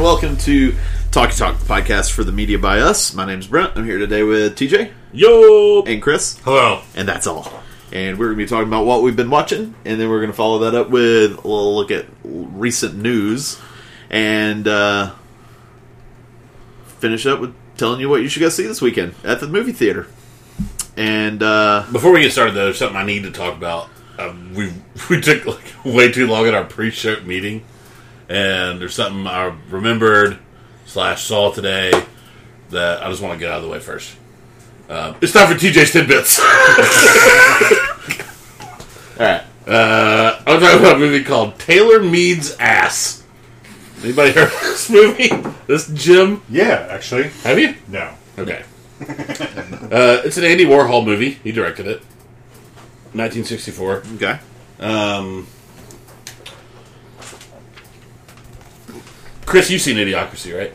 Hello, and welcome to Talkie Talk, the podcast for the media by us. My name's Brent. I'm here today with TJ Yo! and Chris, Hello. and that's all. And we're going to be talking about what we've been watching, and then we're going to follow that up with a little look at recent news, and uh, finish up with telling you what you should go see this weekend at the movie theater. And uh, Before we get started, though, there's something I need to talk about. Um, we we took like way too long at our pre-show meeting, and there's something I remembered slash saw today that I just want to get out of the way first. Um, it's time for TJ's tidbits. all right, Uh, I'm talking about a movie called Taylor Mead's Ass. Anybody heard of this movie? This Jim? Yeah, actually, Have you? no. Okay. uh, it's an Andy Warhol movie. He directed it. 1964. okay. Um, Chris, you've seen Idiocracy, right?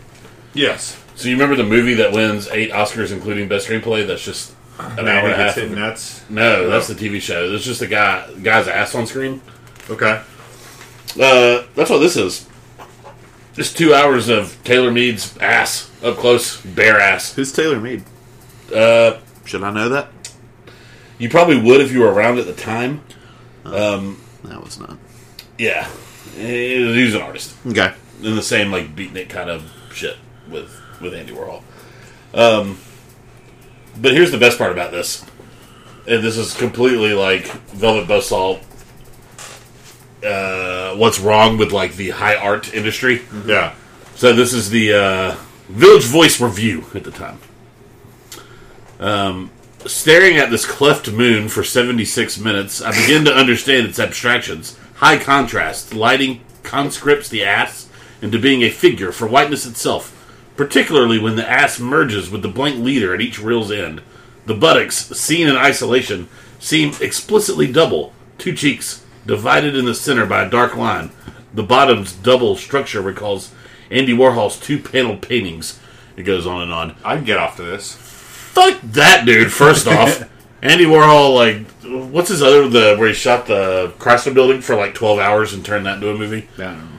Yes. So you remember the movie that wins eight Oscars, including Best Screenplay? That's just an hour and a half. Of, nuts. no, that's the TV show. It's just a guy, guy's ass on screen. Okay. Uh, that's what this is. Just two hours of Taylor Mead's ass up close, bare ass. Who's Taylor Mead? Uh, Should I know that? you probably would if you were around at the time. That was not. Yeah, he was an artist. Okay. In the same like beatnik kind of shit with with Andy Warhol. Um, but here's the best part about this, and this is completely like Velvet Buzzsaw. Uh, what's wrong with like the high art industry? Yeah. So this is the uh, Village Voice review at the time. Um, staring at this cleft moon for 76 minutes, I begin to understand its abstractions. High contrast, lighting conscripts the ass into being a figure for whiteness itself, particularly when the ass merges with the blank leader at each reel's end. The buttocks, seen in isolation, seem explicitly double, two cheeks, divided in the center by a dark line. The bottom's double structure recalls Andy Warhol's two panel paintings. It goes on and on. I can get off to this. Fuck that dude, first off. Andy Warhol, like, what's his other, the where he shot the Chrysler building for like 12 hours and turned that into a movie? I don't know.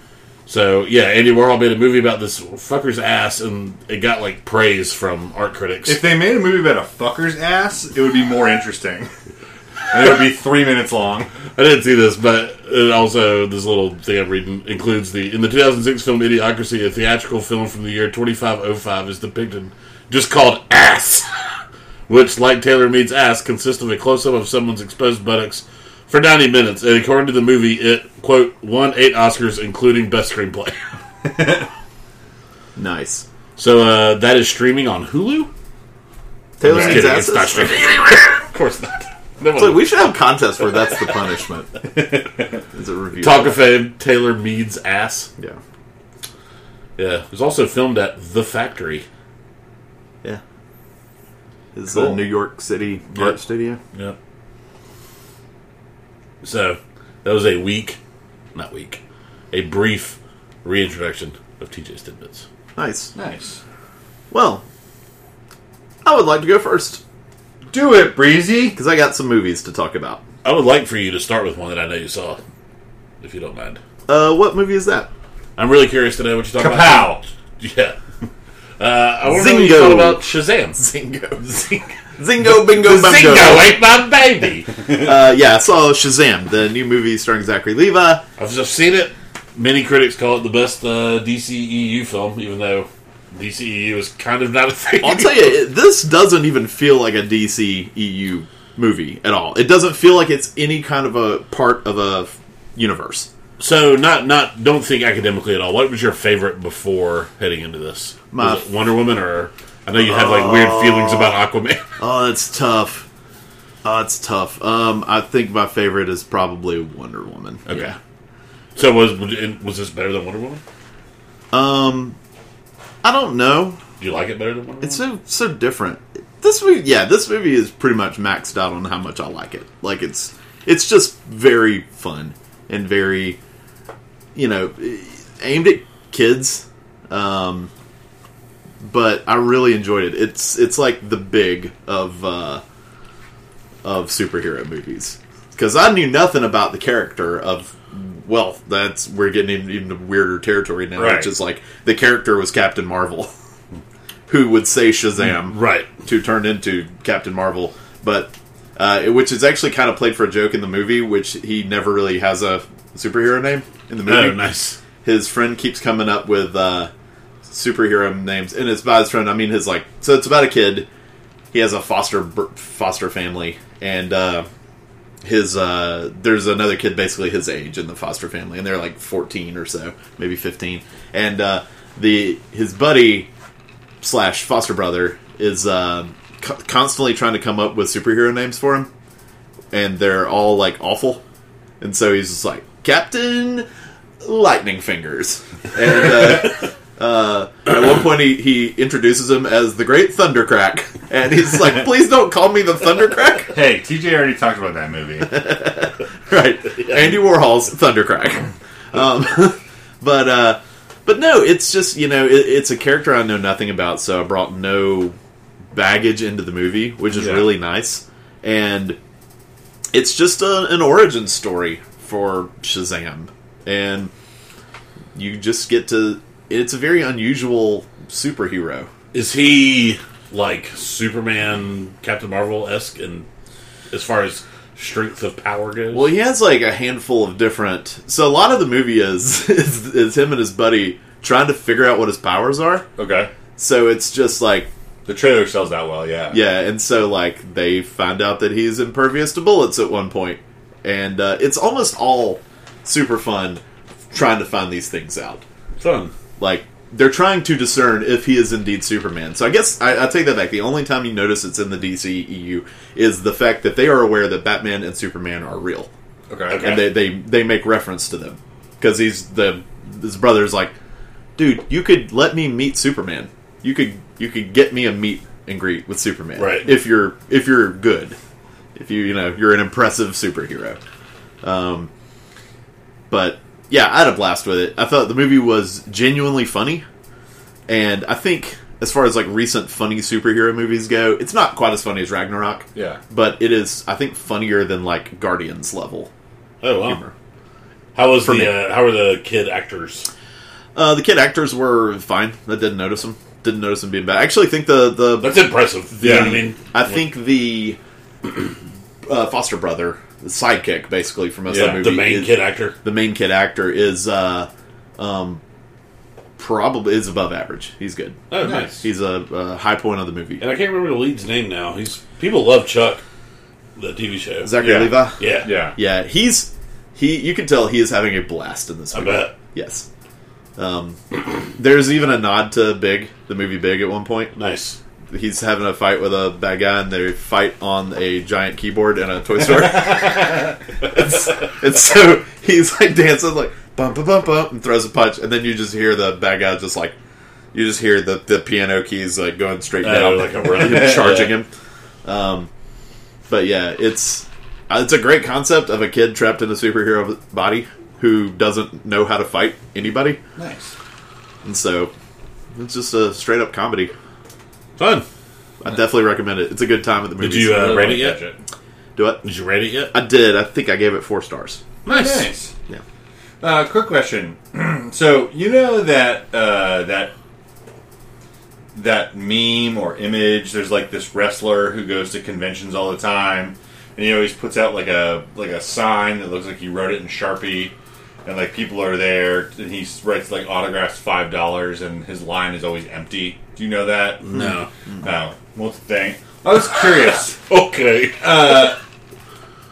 So, yeah, Andy Warhol made a movie about this fucker's ass and it got like praise from art critics. If they made a movie about a fucker's ass, it would be more interesting. and it would be three minutes long. I didn't see this, but it also this little thing I'm reading includes the in the 2006 film Idiocracy, a theatrical film from the year 2505 is depicted just called Ass, which, like Taylor Mead's ass, consists of a close up of someone's exposed buttocks for 90 minutes, and according to the movie, it quote won eight Oscars, including Best Screenplay. Nice. So uh, that is streaming on Hulu. Taylor Mead's kidding, ass it's not streaming anywhere. of course not. No So we should have a contest where that's the punishment. Is a review? Talk of Fame, Taylor Mead's ass. yeah, Yeah, it was also filmed at The Factory. yeah. Is Cool. the New York City Yeah. art studio? Yep. So that was a week, not week, a brief reintroduction of TJ's tidbits. Nice. Nice. Well, I would like to go first Do it, Breezy. because I got some movies to talk about. I would like for you to start with one that I know you saw, if you don't mind. Uh, what movie is that? I'm really curious to know what you're talking Kapow. about. Yeah. Uh, I want to know what you Zingo. thought about Shazam. Zingo. Zingo. Bingo Bango. Zingo ate my baby. Uh, yeah, I saw Shazam, the new movie starring Zachary Levi. I've just seen it. Many critics call it the best uh, DCEU film, even though DCEU is kind of not a thing. I'll tell you, this doesn't even feel like a DC EU movie at all. It doesn't feel like it's any kind of a part of a universe. So, not not don't think academically at all. What was your favorite before heading into this? My- Wonder Woman, or I know you had like weird feelings about Aquaman. Oh, that's tough. Oh, it's tough. Um, I think my favorite is probably Wonder Woman. Okay. Yeah. So was was this better than Wonder Woman? Um, I don't know. Do you like it better than Wonder It's Woman? so so different. This movie, yeah, this movie is pretty much maxed out on how much I like it. Like it's it's just very fun and very, you know, aimed at kids. Um, but I really enjoyed it. It's it's like the big of uh, of superhero movies because I knew nothing about the character of well, that's we're getting into even weirder territory now, Right. which is like the character was Captain Marvel, who would say Shazam, Right. to turn into Captain Marvel, but uh, which is actually kind of played for a joke in the movie, which he never really has a superhero name in the movie. Oh, nice. His friend keeps coming up with uh, superhero names, and it's by his friend. I mean, his like so it's about a kid. He has a foster foster family, and uh, his uh, there's another kid basically his age in the foster family, and they're like 14 or so, maybe 15, and uh, the his buddy slash foster brother is uh, co- constantly trying to come up with superhero names for him, and they're all like awful, and so he's just like Captain Lightning Fingers, and uh, at one point he, he introduces him as the Great Thundercrack, and he's like, "Please don't call me the Thundercrack." Hey, TJ already talked about that movie. right, Andy Warhol's Thundercrack. Um, but uh, but no, it's just you know it, it's a character I know nothing about, so I brought no baggage into the movie, which is Yeah. really nice, and it's just a, an origin story for Shazam, and you just get to. It's a very unusual superhero. Is he like Superman, Captain Marvel esque, and as far as strength of power goes? Well, he has like a handful of different. So a lot of the movie is is, is him and his buddy trying to figure out what his powers are. Okay. So it's just like The trailer sells that well, yeah. yeah, and so like they find out that he's impervious to bullets at one point, and uh, it's almost all super fun trying to find these things out. fun. Like they're trying to discern if he is indeed Superman. So I guess I, I take that back. The only time you notice it's in the DC EU is the fact that they are aware that Batman and Superman are real. Okay. Okay. and they, they they make reference to them because he's the his brother's like, dude, you could let me meet Superman. You could you could get me a meet and greet with Superman, Right. If you're if you're good, if you you know you're an impressive superhero. Um, but yeah, I had a blast with it. I thought the movie was genuinely funny, and I think as far as like recent funny superhero movies go, it's not quite as funny as Ragnarok. Yeah. But it is, I think, funnier than like Guardians level Oh wow. humor. How was For the uh, how were the kid actors? Uh, the kid actors were fine. I didn't notice them. Didn't notice them being bad. I actually think the the That's impressive. You know what I mean? I think the uh, foster brother, the sidekick, basically from most of Yeah, the movie, the main is- kid actor. the main kid actor is uh, um, probably is above average. He's good. Oh, nice. He's a, a high point of the movie. And I can't remember the lead's name now. He's people love Chuck, the TV show. Zachary Yeah. Levi. yeah, Yeah. Yeah, he's he. You can tell he is having a blast in this. I bet. Yes. Um, there's even a nod to Big, the movie Big, at one point. Nice. He's having a fight with a bad guy, and they fight on a giant keyboard in a toy store. it's, it's so he's like dancing like bump bump bump bump and throws a punch, and then you just hear the bad guy just like you just hear the, the piano keys like going straight Oh, down, like a run. him charging him. Um, but yeah, it's uh, it's a great concept of a kid trapped in a superhero body who doesn't know how to fight anybody, Nice. and so it's just a straight up comedy. Fun. I definitely recommend it. It's a good time at the Did you uh, rate it yet? do it? Did you rate it yet? I did. I think I gave it four stars. Nice. Nice. Yeah. Uh, quick question. so you know that uh, that that meme or image? There's like this wrestler who goes to conventions all the time, and he always puts out like a like a sign that looks like he wrote it in Sharpie, and like people are there, and he writes like autographs five dollars, and his line is always empty. Do you know that? No. No. What's the thing? I was curious. Okay. Uh,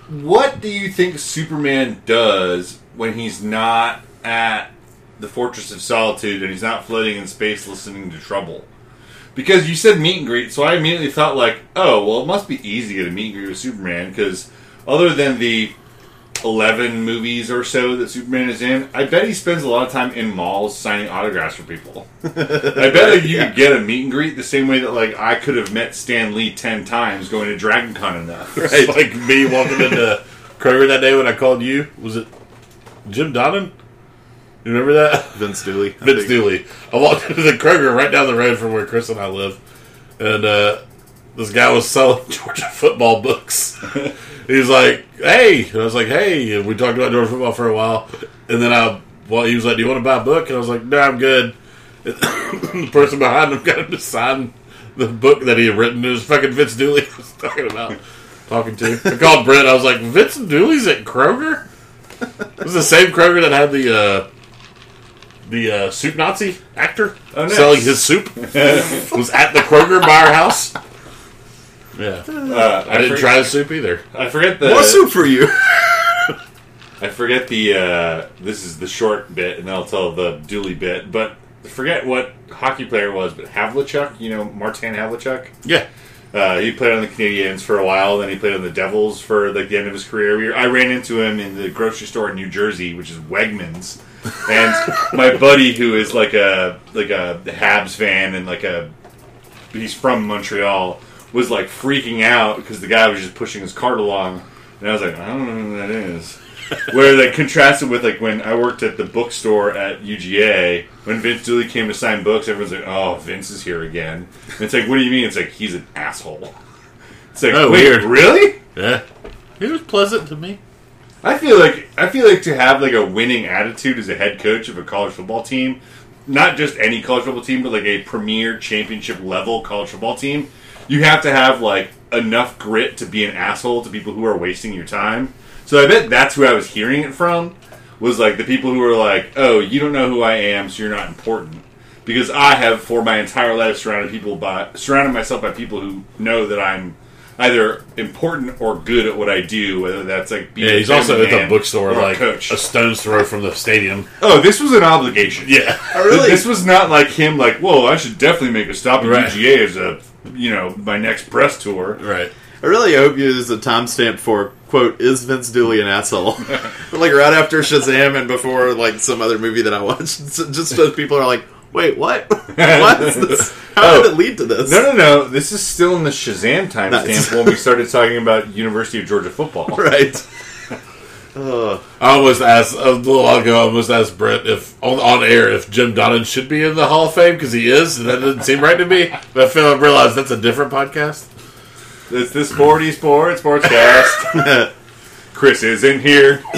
what do you think Superman does when he's not at the Fortress of Solitude and he's not floating in space listening to Trouble? Because you said meet and greet, so I immediately thought like, oh, well, it must be easy to get a meet and greet with Superman because other than the eleven movies or so that Superman is in, I bet he spends a lot of time in malls signing autographs for people. I bet that you could get a meet and greet the same way that like I could have met Stan Lee ten times going to Dragon Con enough. It's like me walking into Kroger that day when I called you. Was it Jim Donnan? You remember that? Vince Dooley. Vince. Dooley. I walked into the Kroger right down the road from where Chris and I live, and uh, this guy was selling Georgia football books. he was like, "Hey," and I was like, "Hey," and we talked about Georgia football for a while, and then I, well, he was like, "Do you want to buy a book?" And I was like, "No, I'm good." the person behind him got him to sign the book that he had written. It was fucking Vince Dooley I was talking about, talking to. I called Brent. I was like, "Vince Dooley's at Kroger." It was the same Kroger that had the uh, the uh, soup Nazi actor Oh, nice. selling his soup. was at the Kroger by our house. Yeah, Uh, I didn't for- try the soup either. I forget the. More soup for you. I forget the. Uh, this is the short bit, and I'll tell the Dooley bit. But I forget what hockey player it was, but Havlicek. You know Martin Havlicek. Yeah, Uh, he played on the Canadiens for a while. Then he played on the Devils for like the end of his career. We, I ran into him in the grocery store in New Jersey, which is Wegmans. And my buddy, who is like a like a Habs fan and like a he's from Montreal, was like freaking out because the guy was just pushing his cart along, and I was like, I don't know who that is. Where they contrasted with like when I worked at the bookstore at UGA, when Vince Dooley came to sign books, everyone's like, "Oh, Vince is here again." And it's like, "What do you mean?" It's like he's an asshole. It's like, Oh, wait, weird. really? yeah. He was pleasant to me. I feel like I feel like to have like a winning attitude as a head coach of a college football team, not just any college football team, but like a premier championship level college football team, you have to have like enough grit to be an asshole to people who are wasting your time. So I bet that's who I was hearing it from was like the people who were like, "Oh, you don't know who I am, so you're not important." Because I have for my entire life surrounded people by surrounded myself by people who know that I'm either important or good at what I do, whether that's like being Yeah, he's a also at the bookstore, or a like coach. a stone's throw from the stadium. Oh, this was an obligation. Yeah, I really. This was not like him. Like, whoa, I should definitely make a stop at Right. UGA as a, you know, my next press tour. right. I really hope you use a timestamp for quote is Vince Dooley an asshole? like right after Shazam and before like some other movie that I watched. So just so people are like, wait, what? what is this? How did oh. it lead to this? No, no, no. This is still in the Shazam timestamp Nice. when we started talking about University of Georgia football. Right. Uh, I almost asked a little while ago. I almost asked Brent if on, on air if Jim Donnan should be in the Hall of Fame because he is, and that doesn't seem right to me. But I feel I realized that's a different podcast. It's the Sporty Sports Sportscast. Chris is in here.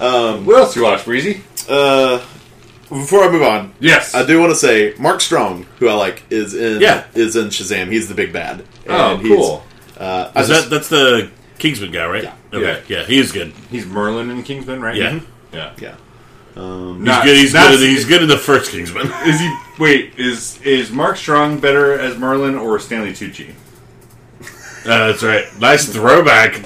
um, What else do you watch, Breezy? uh, before I move on, Yes. I do want to say Mark Strong, who I like, is in Yeah. is in Shazam. He's the big bad. oh, And he's- cool. Uh, I Is just- that that's the Kingsman guy, right? Yeah. Okay. Yeah, is good. He's Merlin in Kingsman, right? Yeah. Yeah. yeah. Um, He's Not- good. He's not- good. In, he's good in the first Kingsman. Is he? Wait, is is Mark Strong better as Merlin or Stanley Tucci? Uh, that's right. Nice throwback.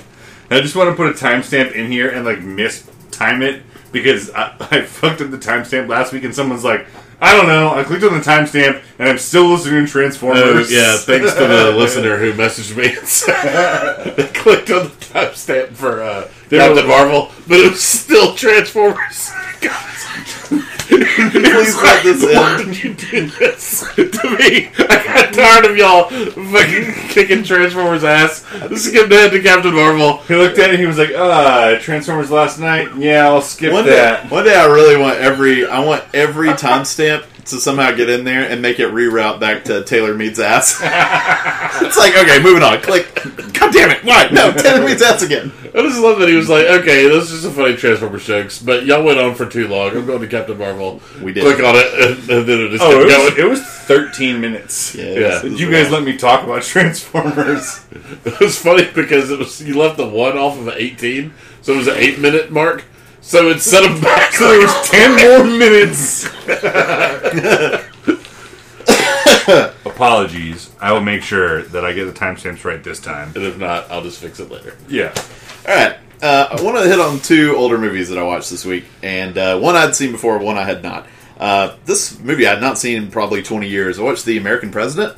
I just want to put a timestamp in here and like miss time it because I, I fucked up the timestamp last week and someone's like, I don't know. I clicked on the timestamp and I'm still listening to Uh, Transformers. yeah, thanks to the listener who messaged me and said they clicked on the timestamp for uh, Captain Marvel, but it was still Transformers. God. Please let this Why end. would you do this to me? I got tired of y'all fucking kicking Transformers ass. Let's skip ahead to Captain Marvel. He looked at it and he was like, ah, Transformers last night? Yeah, I'll skip One that. day, one day, I really want every. I want every timestamp to somehow get in there and make it reroute back to Taylor Mead's ass. it's like okay, moving on. Click. God damn it! Why? No, Taylor Mead's ass again. I just love that he was like, okay, this is just a funny Transformers jokes, but y'all went on for too long. I'm going to Captain Marvel. We did. Click on it, and, and then it just Oh, kept it going. was, it was 13 minutes. Yeah, Yeah. was- You guys let me talk about Transformers. It was funny because it was you left the one off of 18, so it was an eight minute mark. So it set them back. So there was 10 more minutes. Apologies. I will make sure that I get the timestamps right this time. and if not, I'll just fix it later. Yeah. All right. Uh, I want to hit on two older movies that I watched this week, and uh, one I'd seen before, one I had not. Uh, this movie I had not seen in probably 20 years. I watched The American President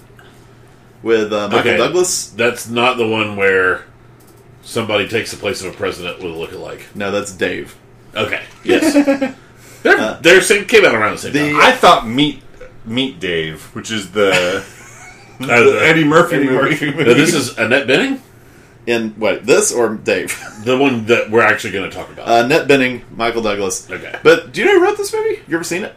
with uh, Michael Okay. Douglas. That's not the one where somebody takes the place of a president with a look-alike. No, that's Dave. Okay. Yes. they're, they're same, came out around the same The- time. I thought Meet Meet Dave, which is the, Uh, the Eddie Murphy Eddie movie. Murphy Now, this is Annette Bening, In what this or Dave? the one that we're actually going to talk about. Uh, Annette Bening, Michael Douglas. okay. But do you know who wrote this movie? You ever seen it?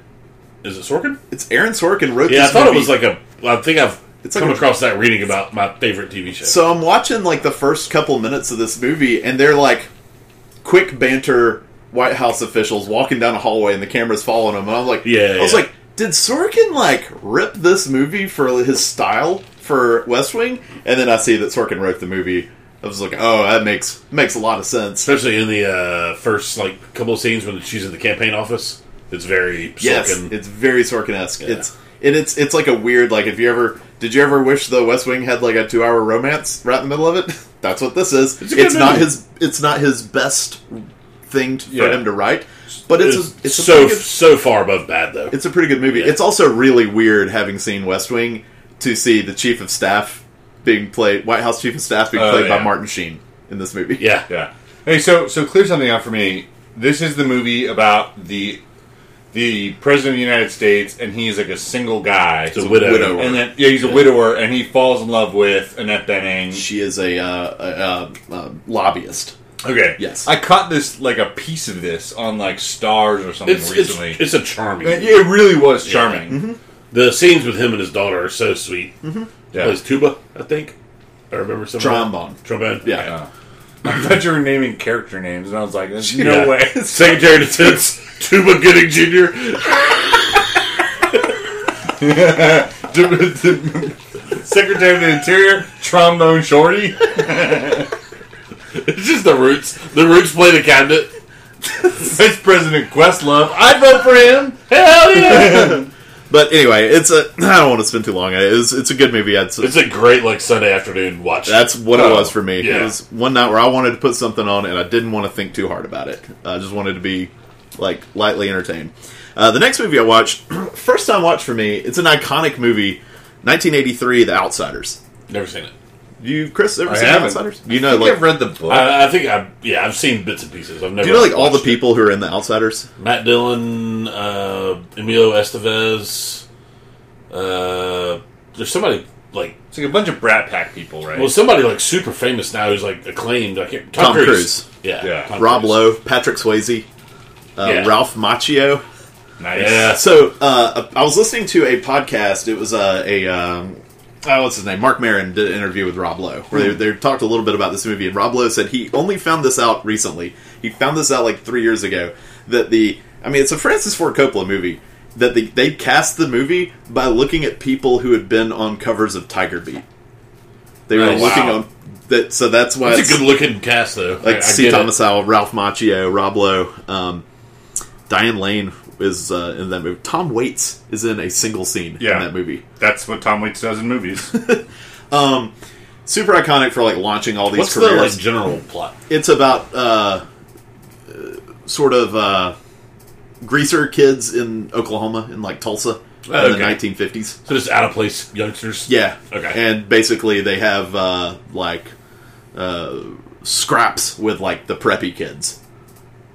Is it Sorkin? It's Aaron Sorkin wrote. Yeah, I thought movie. it was like a. I think I've It's like come a- across that reading about my favorite TV show. So I'm watching like the first couple minutes of this movie, and they're like quick banter White House officials walking down a hallway, and the camera's following them. And I'm like, Yeah, I was yeah. like, did Sorkin like rip this movie for his style for West Wing? And then I see that Sorkin wrote the movie. I was like, oh, that makes makes a lot of sense. Especially in the uh, first like couple of scenes when she's in the campaign office, it's very Sorkin. Yes, it's very Sorkin esque. Yeah. It's and it's it's like a weird like if you ever did you ever wish the West Wing had like a two hour romance right in the middle of it? That's what this is. It's It's not movie. his it's not his best thing to, for Yeah. him to write, but it's it's, a, it's so pretty good, so far above bad though. it's a pretty good movie. Yeah. It's also really weird having seen West Wing to see the chief of staff being played White House chief of staff being Oh, played by. Martin Sheen in this movie. yeah, Yeah. Hey, so so clear something out for me. This is the movie about the the president of the United States, and he's like a single guy. It's a widow. widower. And then yeah, he's a widower, and he falls in love with Annette Bening. She is a, uh, a, a, a lobbyist. Okay. Yes. I caught this like a piece of this on like Starz or something It's, it's recently. it's a charming. it, it really was charming. The scenes with him and his daughter are so sweet. Mm-hmm. Yeah. Plays tuba, I think. I remember some of that. Trombone. Trombone. Yeah. Yeah. I thought you were naming character names, and I was like, "There's no Yeah. way." Secretary of Defense, Tuba Gooding Jr. Secretary of the Interior, Trombone Shorty. It's just the Roots. The Roots play the cabinet. Vice President Questlove. I'd vote for him. Hell yeah! But anyway, it's a. I don't want to spend too long on it. It's, it's a good movie. It's, it's a great like Sunday afternoon watch. that's what it Oh, was for me. yeah. It was one night where I wanted to put something on, and I didn't want to think too hard about it. I just wanted to be like lightly entertained. Uh, the next movie I watched, first time watch for me. It's an iconic movie, 1983, The Outsiders. Never seen it. You, Chris, ever I seen haven't. Outsiders? You I know, think like, I've read the book. I, I think I yeah I've seen bits and pieces. I've never. do you know like all the watched it. people who are in The Outsiders? Matt Dillon, uh, Emilio Estevez. Uh, there's somebody like it's like a bunch of Brat Pack people, right? well somebody like super famous now who's like acclaimed. I can't, Tom, Tom Cruise. Cruise. Yeah, Yeah. Tom Rob Cruise. Lowe, Patrick Swayze, uh, Yeah. Ralph Macchio. nice. Yeah. So uh, I was listening to a podcast. It was uh, a um, oh, what's his name? Marc Maron did an interview with Rob Lowe where they, they talked a little bit about this movie. And Rob Lowe said he only found this out recently. He found this out like three years ago. That the I mean, it's a Francis Ford Coppola movie. That the, they cast the movie by looking at people who had been on covers of Tiger Beat. They were Oh, looking wow. on that. So that's why It's it's a good looking cast though. like I, I C. get it. Thomas Howell, Ralph Macchio, Rob Lowe, um, Diane Lane is uh, in that movie. Tom Waits is in a single scene Yeah. in that movie. That's what Tom Waits does in movies. Super iconic for like launching all these What's the careers. like general plot? it's about uh, uh, sort of uh, greaser kids in Oklahoma, in like Tulsa, in the 1950s. So just out of place youngsters. Yeah. Okay. And basically, they have uh, like uh, scraps with like the preppy kids.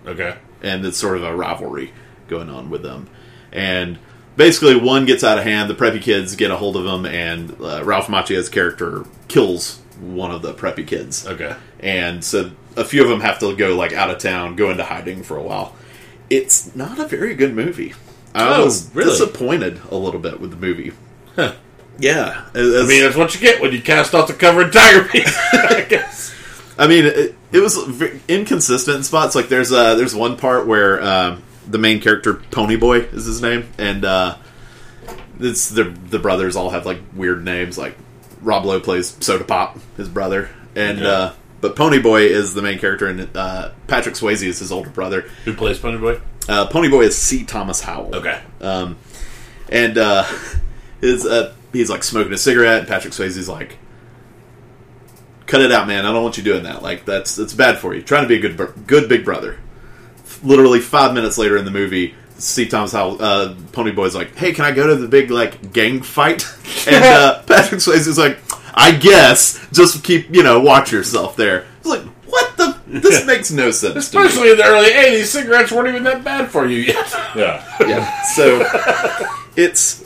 Okay. and it's sort of a rivalry going on with them. And basically, one gets out of hand. The preppy kids get a hold of him, and uh, Ralph Macchio's character kills one of the preppy kids. Okay. And so a few of them have to go like out of town, go into hiding for a while. It's not a very good movie. I Oh, was really? disappointed a little bit with the movie. Huh. Yeah, I mean, that's what you get when you cast off the cover of Tiger Beat. I guess. I mean, it, it was inconsistent in spots. Like there's uh, there's one part where um, the main character Ponyboy is his name, and uh, it's the the brothers all have like weird names. Like Rob Lowe plays Soda Pop, his brother, and Okay. uh, but Ponyboy is the main character, and uh, Patrick Swayze is his older brother. Who plays Pony Boy? Uh, Ponyboy is C. Thomas Howell. Okay. Um, and uh, his uh, he's like smoking a cigarette, and Patrick Swayze's like, "Cut it out, man! I don't want you doing that. Like that's that's bad for you. Trying to be a good good big brother." Literally five minutes later in the movie, C. Thomas Howell, uh, Ponyboy's like, "Hey, can I go to the big like gang fight?" and uh, Patrick Swayze's like, "I guess. Just keep you know watch yourself there." It's like, what the? This makes no sense. to me. Especially in the early '80s, cigarettes weren't even that bad for you yet. yeah. yeah. So it's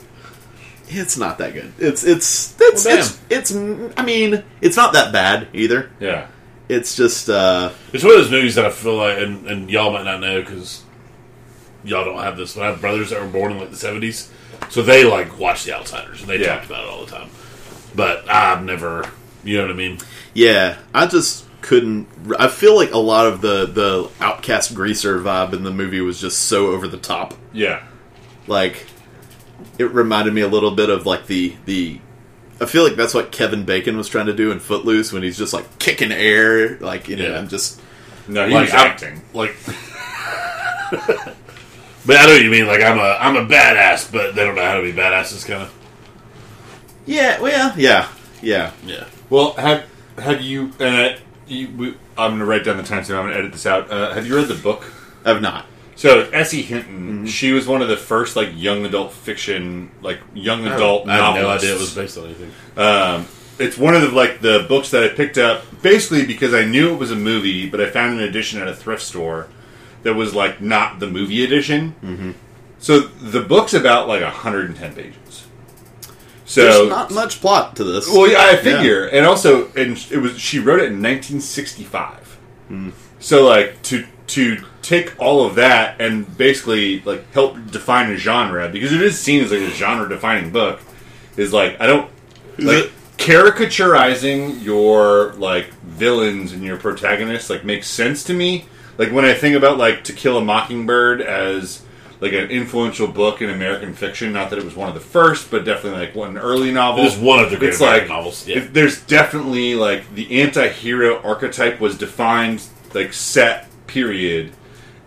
it's not that good. It's it's it's Well, it's, it's I mean it's not that bad either. Yeah. It's just uh It's one of those movies that I feel like, and, and y'all might not know because y'all don't have this, but I have brothers that were born in like the seventies, so they like watch The Outsiders and they Yeah. talked about it all the time. But I've never, you know what I mean? Yeah, I just couldn't. I feel like a lot of the the outcast greaser vibe in the movie was just so over the top. Yeah. Like, it reminded me a little bit of like the the. I feel like that's what Kevin Bacon was trying to do in Footloose when he's just like kicking air, like you know, Yeah. and just No, he Like, was I- acting. Like, but I know what you mean. Like I'm a I'm a badass, but they don't know how to be badasses, kind of. yeah, well, yeah, yeah. Yeah. Well, have have you? And uh, you, we, I'm going to write down the time so I'm going to edit this out. Uh, have you read the book? I've not. So S.E. Hinton, she was one of the first like young adult fiction, like young adult I had no novelists. idea it was based on anything. Um, it's one of the like the books that I picked up basically because I knew it was a movie, but I found an edition at a thrift store that was like not the movie edition. Mm-hmm. So the book's about like 110 pages. So There's not much plot to this. well, yeah, I figure, and also, and it was she wrote it in 1965. So, like to to take all of that and basically like help define a genre because it is seen as like a genre defining book is like I don't like caricaturizing your like villains and your protagonists like makes sense to me. Like when I think about like To Kill a Mockingbird as like an influential book in American fiction, not that it was one of the first, but definitely like one early novel. It is one of the great It's American like novels. Yeah. it- there's definitely like the anti-hero archetype was defined like set period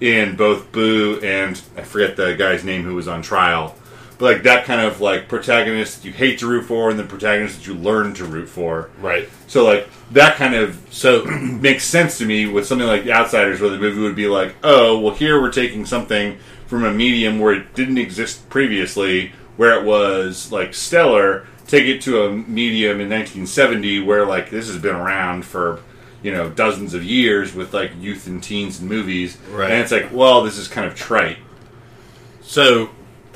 in both Boo and I forget the guy's name who was on trial. But like that kind of like protagonist that you hate to root for and the protagonist that you learn to root for. right. So like that kind of So makes sense to me with something like The Outsiders, where the movie would be like, oh, well, here we're taking something from a medium where it didn't exist previously, where it was like stellar, take it to a medium in 1970 where like this has been around for you know dozens of years with like youth and teens and movies, Right. and it's like, well, this is kind of trite. so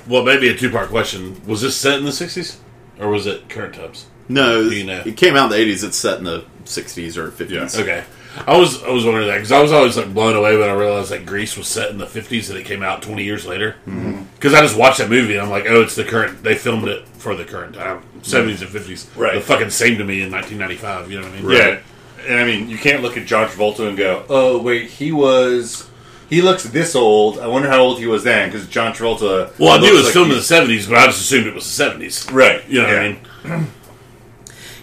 well maybe a two part question. Was this set in the sixties? Or was it current times? no, Do you know? it came out in the '80s. It's set in the '60s or '50s. Okay. I was I was wondering that because I was always like blown away when I realized that Grease was set in the fifties and it came out twenty years later. Mm-hmm. Because I just watched that movie and I'm like, oh, it's the current. They filmed it for the current time, seventies and fifties. Right. The fucking same to me in 1995. You know what I mean? Yeah, and I mean, you can't look at John Travolta and go, "Oh, wait, he was." He looks this old. I wonder how old he was then, because John Travolta. Well, I knew it was like filmed in the seventies, but I just assumed it was the seventies. Right. You know yeah. what I mean?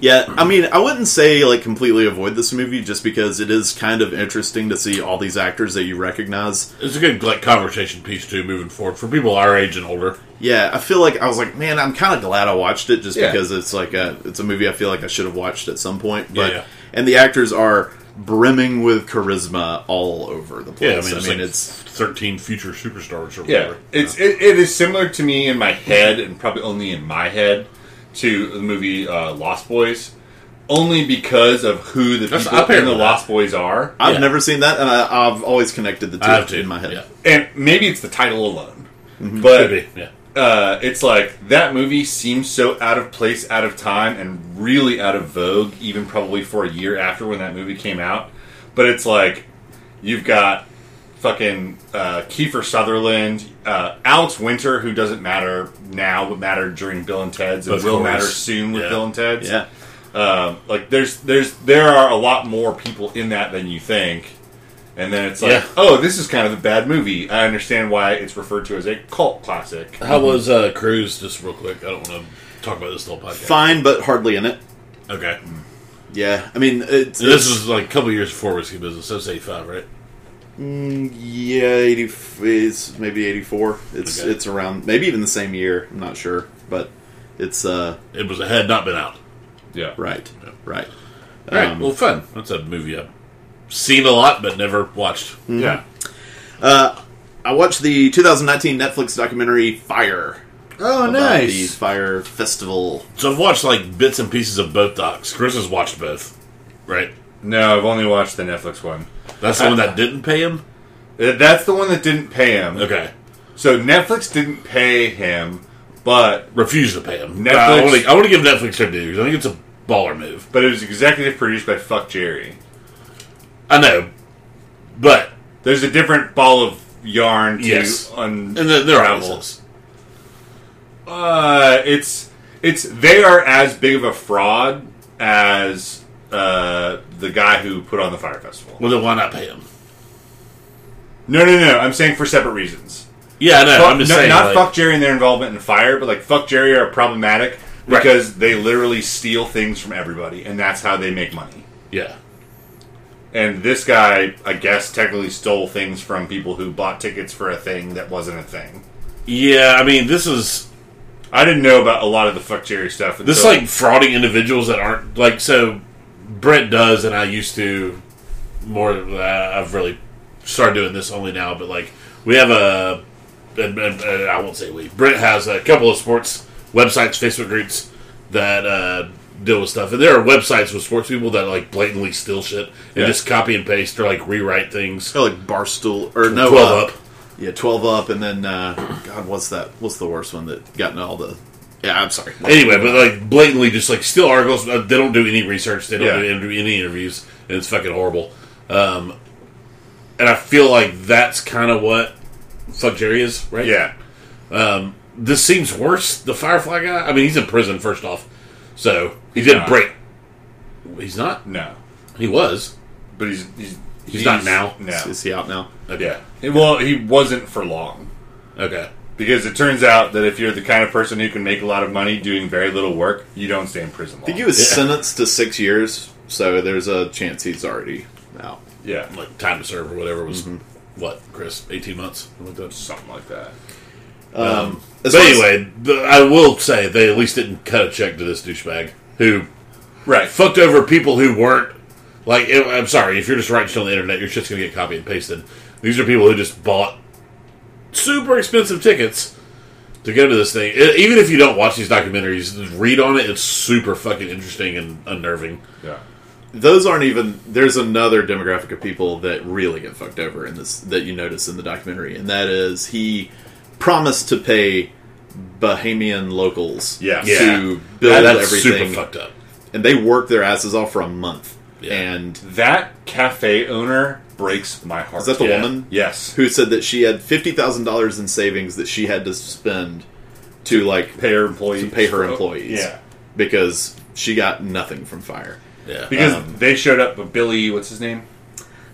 Yeah, I mean, I wouldn't say like completely avoid this movie just because it is kind of interesting to see all these actors that you recognize. It's a good like conversation piece too, moving forward for people our age and older. Yeah, I feel like I was like, man, I'm kind of glad I watched it just Yeah. because it's like a it's a movie I feel like I should have watched at some point. But Yeah. And the actors are brimming with charisma all over the Yeah, I place. mean, I mean, like it's thirteen future superstars or Yeah, whatever. it's it, it is similar to me in my head, and probably only in my head, to the movie uh, Lost Boys, only because of who the That's- people in the that. Lost Boys are, I've yeah. never seen that, and I, I've always connected the two have in my head. Yeah. and maybe it's the title alone, Could but be. Yeah. Uh, it's like that movie seems so out of place, out of time, and really out of vogue, even probably for a year after when that movie came out. But it's like you've got fucking uh, Kiefer Sutherland, uh, Alex Winter, who doesn't matter now, but mattered during Bill and Ted's, and Of will course. matter soon with Yeah. Bill and Ted's. Yeah. Um, like there's there's there are a lot more people in that than you think. And then it's like, Yeah. oh, this is kind of a bad movie. I understand why it's referred to as a cult classic. How was uh, Cruise? Just real quick. I don't want to talk about this whole podcast. Fine, but hardly in it. Okay. Yeah, I mean, it's, And this it's- was like a couple years before Whiskey Business. So it's 85, right? yeah, eighty is maybe eighty four. It's Okay. it's around maybe even the same year. I'm not sure, but it's uh It was a had not been out. Yeah. right, right. All right. Um, well, fun. That's a movie I've seen a lot but never watched. Yeah. Uh, I watched the 2019 Netflix documentary Fyre. Oh, about the Fyre Festival. So I've watched like bits and pieces of both docs. Chris has watched both, right? No, I've only watched the Netflix one. That's the one that didn't pay him. Uh, That's the one that didn't pay him. Okay. So Netflix didn't pay him, but Refused to pay him. Netflix- I want to. I want to give Netflix their due. 'cause I think it's a baller move. but it was executive produced by Fuck Jerry. I know, but There's a different ball of yarn to Yes. un- And then there are others. Uh, it's it's they are as big of a fraud as uh, the guy who put on the Fyre Festival. Well, then why not pay him? No, no, no. I'm saying for separate reasons. Yeah, I know. Fuck- I'm just not, saying. not like, fuck Jerry and their involvement in fire, but like fuck Jerry are problematic Right. because they literally steal things from everybody, and that's how they make money. Yeah. And this guy, I guess, technically stole things from people who bought tickets for a thing that wasn't a thing. Yeah, I mean, this is I didn't know about a lot of the fuck Jerry stuff. this is like frauding individuals that aren't like so. Brent does, and I used to more. Uh, I've really started doing this only now, but like we have a. And, and, and I won't say we. Brent has a couple of sports websites, Facebook groups that uh, deal with stuff, and there are websites with sports people that like blatantly steal shit and Yeah. just copy and paste or like rewrite things. Oh, like Barstool or no, Twelve uh, up. Yeah, twelve up, and then uh, God, what's that? What's the worst one that got in all the? Yeah, I'm sorry. Anyway, but like blatantly just like steal articles. Uh, They don't do any research. They don't Yeah. do any, interviews, and it's fucking horrible. Um, and I feel like that's kind of what fuck Jerry is, right? yeah, This seems worse. The Firefly guy. I mean, he's in prison first off, so he He's didn't not. break. He's not. no, He was. but he's he's He's not now? No, Is he out now? Okay. yeah. Well, he wasn't for long. Okay. Because it turns out that if you're the kind of person who can make a lot of money doing very little work, you don't stay in prison long. I think he was Yeah. sentenced to six years, so there's a chance he's already out. yeah, Like time to serve or whatever was Mm-hmm. what Chris eighteen months. Something like that. Something. Um, But far as- anyway, I will say they at least didn't cut a check to this douchebag who Right. fucked over people who weren't like. it- I'm sorry, if you're just writing shit on the internet, you're just gonna get copied and pasted. These are people who just bought super expensive tickets to go to this thing. E- Even if you don't watch these documentaries, read on it. It's super fucking interesting and unnerving. Yeah. those aren't even. There's another demographic of people that really get fucked over in this that you notice in the documentary, and that is he promised to pay Bahamian locals Yeah. to build That- that's everything, super fucked up. and they worked their asses off for a month. Yeah. And That cafe owner breaks my heart. is that the Yeah. woman? Yes. who said that she had fifty thousand dollars in savings that she had to spend to like Pay her employees. to pay her employees. Yeah. because she got nothing from Fyre. Yeah, Because Um, they showed up with Billy, what's his name?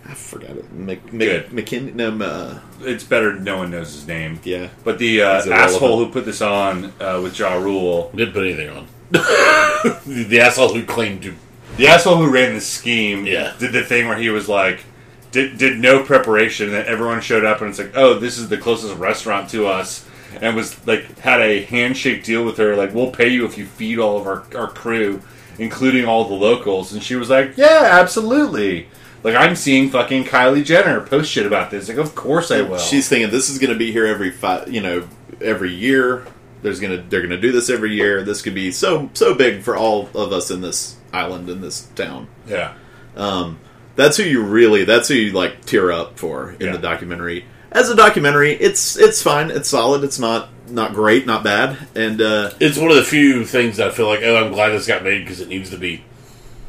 I forgot it. Mc, Good. Mc, McKin- no, uh, It's better no one knows his name. yeah. But the uh, He's irrelevant. asshole who put this on uh, with Ja Rule, didn't put anything on. the, the asshole who claimed to. the asshole who ran the scheme, Yeah. did the thing where he was like, did, did no preparation, and everyone showed up, and it's like, oh, this is the closest restaurant to us, and was like, had a handshake deal with her, like, we'll pay you if you feed all of our, our crew, including all the locals, and she was like, yeah, absolutely. Like, I'm seeing fucking Kylie Jenner post shit about this. Like, of course I will. She's thinking this is going to be here every five, you know, every year. There's gonna they're gonna do this every year. This could be so so big for all of us in this island in this town. yeah. Um, that's who you really that's who you like tear up for in Yeah. the documentary. As a documentary, it's it's fine. It's solid. It's not not great, not bad, and uh, It's one of the few things that I feel like, oh, I'm glad this got made because it needs to be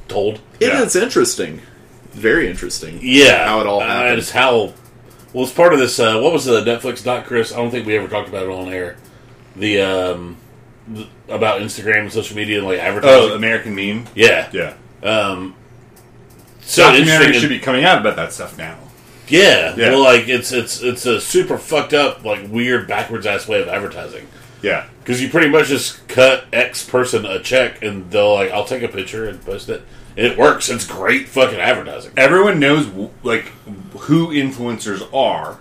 told. it Yeah. is interesting, very interesting. Yeah, how it all Uh, happened. it's how. Well, it's part of this. Uh, what was the Netflix doc, Chris? I don't think we ever talked about it on air. The um, th- about Instagram and social media and like advertising. Oh, American Meme? yeah, Yeah. Um, so Documentary should be coming out about that stuff now. yeah, Yeah. Well, like it's it's it's a super fucked up, like weird backwards ass way of advertising. Yeah. Because you pretty much just cut X person a check and they'll like, I'll take a picture and post it. It works. It's great fucking advertising. Everyone knows like who influencers are.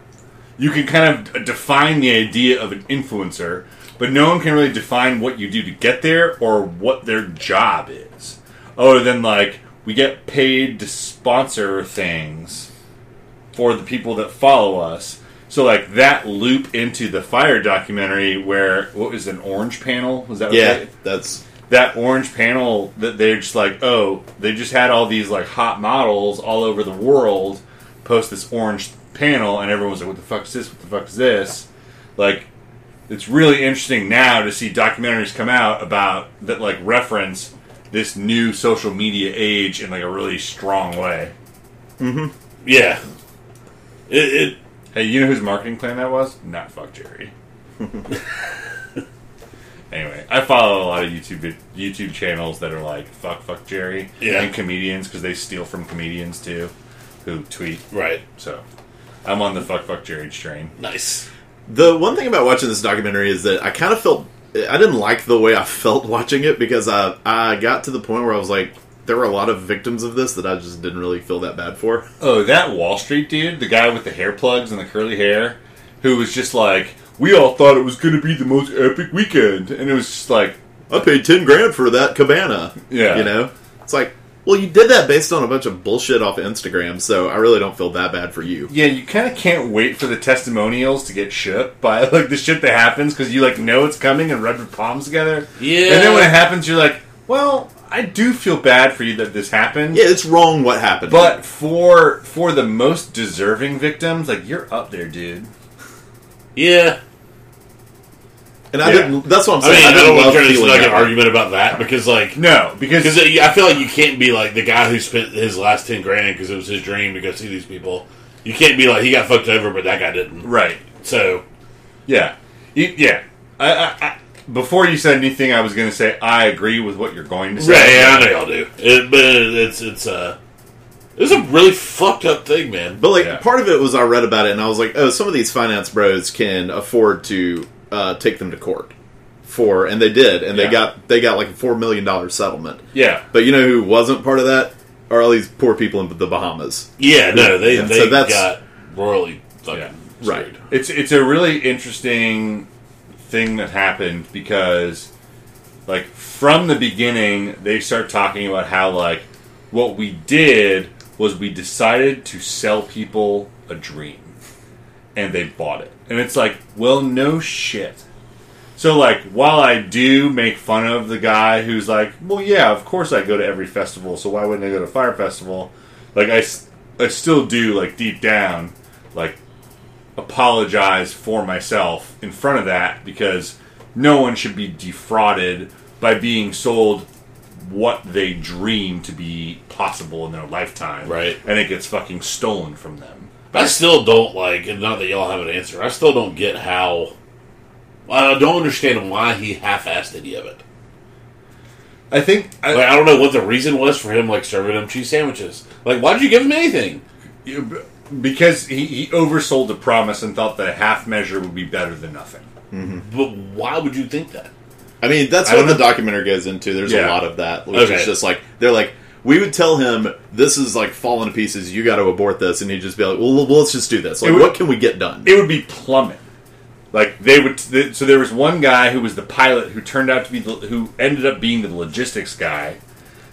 You can kind of define the idea of an influencer, but no one can really define what you do to get there or what their job is. Other than like we get paid to sponsor things for the people that follow us. So like that loop into the Fyre documentary where what was an orange panel? Was that what Yeah, they- that's that orange panel that they're just like, oh, they just had all these like hot models all over the world post this orange panel, and everyone's like, what the fuck is this? What the fuck is this? Like, it's really interesting now to see documentaries come out about that like reference this new social media age in like a really strong way. Mm-hmm. Yeah. It, it Hey, you know whose marketing plan that was? Not fuck Jerry. anyway, I follow a lot of YouTube YouTube channels that are like fuck fuck Jerry Yeah. and comedians because they steal from comedians too, who tweet. Right. So I'm on the fuck fuck Jerry train. Nice. The one thing about watching this documentary is that I kind of felt I didn't like the way I felt watching it because I I got to the point where I was like there were a lot of victims of this that I just didn't really feel that bad for. Oh, that Wall Street dude, the guy with the hair plugs and the curly hair, who was just like, we all thought it was going to be the most epic weekend, and it was just like, I paid ten grand for that cabana. Yeah. you know, it's like, well, you did that based on a bunch of bullshit off Instagram, so I really don't feel that bad for you. yeah, you kind of can't wait for the testimonials to get shook by like the shit that happens because you like know it's coming and rub your palms together. Yeah. and then when it happens, you're like, well, I do feel bad for you that this happened. Yeah, it's wrong what happened, But for for the most deserving victims, like you're up there, dude. Yeah. And I Yeah. didn't. That's what I'm saying. I mean, saying. I, I, didn't don't want to turn this into feeling like an argument about that because, like, No, because because I feel like you can't be like the guy who spent his last ten grand because it was his dream to go see these people. You can't be like he got fucked over, but that guy didn't. right, So Yeah, You- yeah. I, I, I, before you said anything, I was going to say I agree with what you're going to say. Right, yeah, I know y'all do. It, but it's it's uh it's a really fucked up thing, man. But like Yeah. part of it was I read about it and I was like, oh, some of these finance bros can afford to uh, take them to court for, and they did, and Yeah. they got they got like a four million dollar settlement. Yeah, But you know who wasn't part of that? Are all these poor people in the Bahamas? Yeah, no, they Yeah, they so that's- got royally fucking Yeah. Right. it's it's a really interesting thing that happened because, like, from the beginning, they start talking about how like what we did was we decided to sell people a dream, and they bought it, and it's like, well, no shit. So like, while I do make fun of the guy who's like, well, yeah, of course I go to every festival, so why wouldn't I go to Fyre Festival? Like, I, I still do like deep down, like apologize for myself in front of that because no one should be defrauded by being sold what they dream to be possible in their lifetime. Right. And it gets fucking stolen from them. I still don't like, and not that y'all have an answer. I still don't get how. I don't understand why he half-assed any of it. I think I, Like, I don't know what the reason was for him like serving them cheese sandwiches. Like, why'd you give him anything? you- because he, he oversold the promise and thought that a half measure would be better than nothing. Mm-hmm. But why would you think that? I mean, that's I what the know. documentary goes into. There's Yeah. a lot of that, which Okay. is just like they're like, we would tell him this is like falling to pieces. You got to abort this, and he'd just be like, well, well, let's just do this. Like, would- what can we get done? it would be plummet. Like they would. th- So there was one guy who was the pilot who turned out to be the, who ended up being the logistics guy,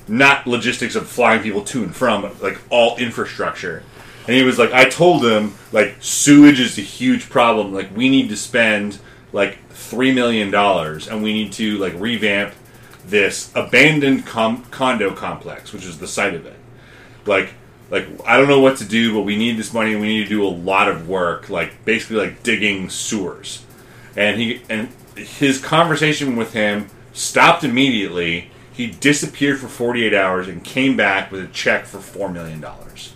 not logistics of flying people to and from, but like all infrastructure. And he was like, I told him like sewage is a huge problem. Like we need to spend like three million dollars, and we need to like revamp this abandoned com- condo complex, which is the site of it like like I don't know what to do, but we need this money we need to do a lot of work, like basically like digging sewers. And he and his conversation with him stopped immediately. He disappeared for 48 hours and came back with a check for 4 million dollars.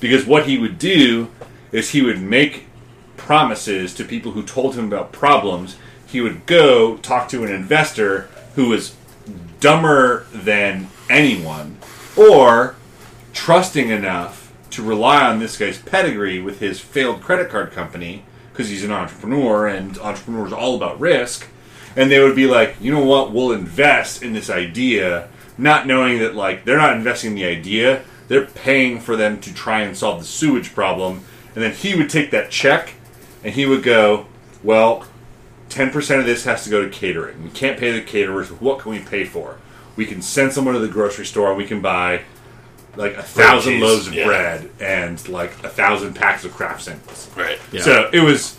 Because what he would do is he would make promises to people who told him about problems. He would go talk to an investor who was dumber than anyone or trusting enough to rely on this guy's pedigree with his failed credit card company because he's an entrepreneur and entrepreneurs all about risk and they would be like you know what? We'll invest in this idea not knowing that like they're not investing in the idea. They're paying for them to try and solve the sewage problem and then he would take that check and he would go well 10% of this has to go to catering. We can't pay the caterers. What can we pay for? We can send someone to the grocery store we can buy like a thousand cheese, loaves of yeah. bread and like a thousand packs of Kraft singles. Right. Yeah. So it was,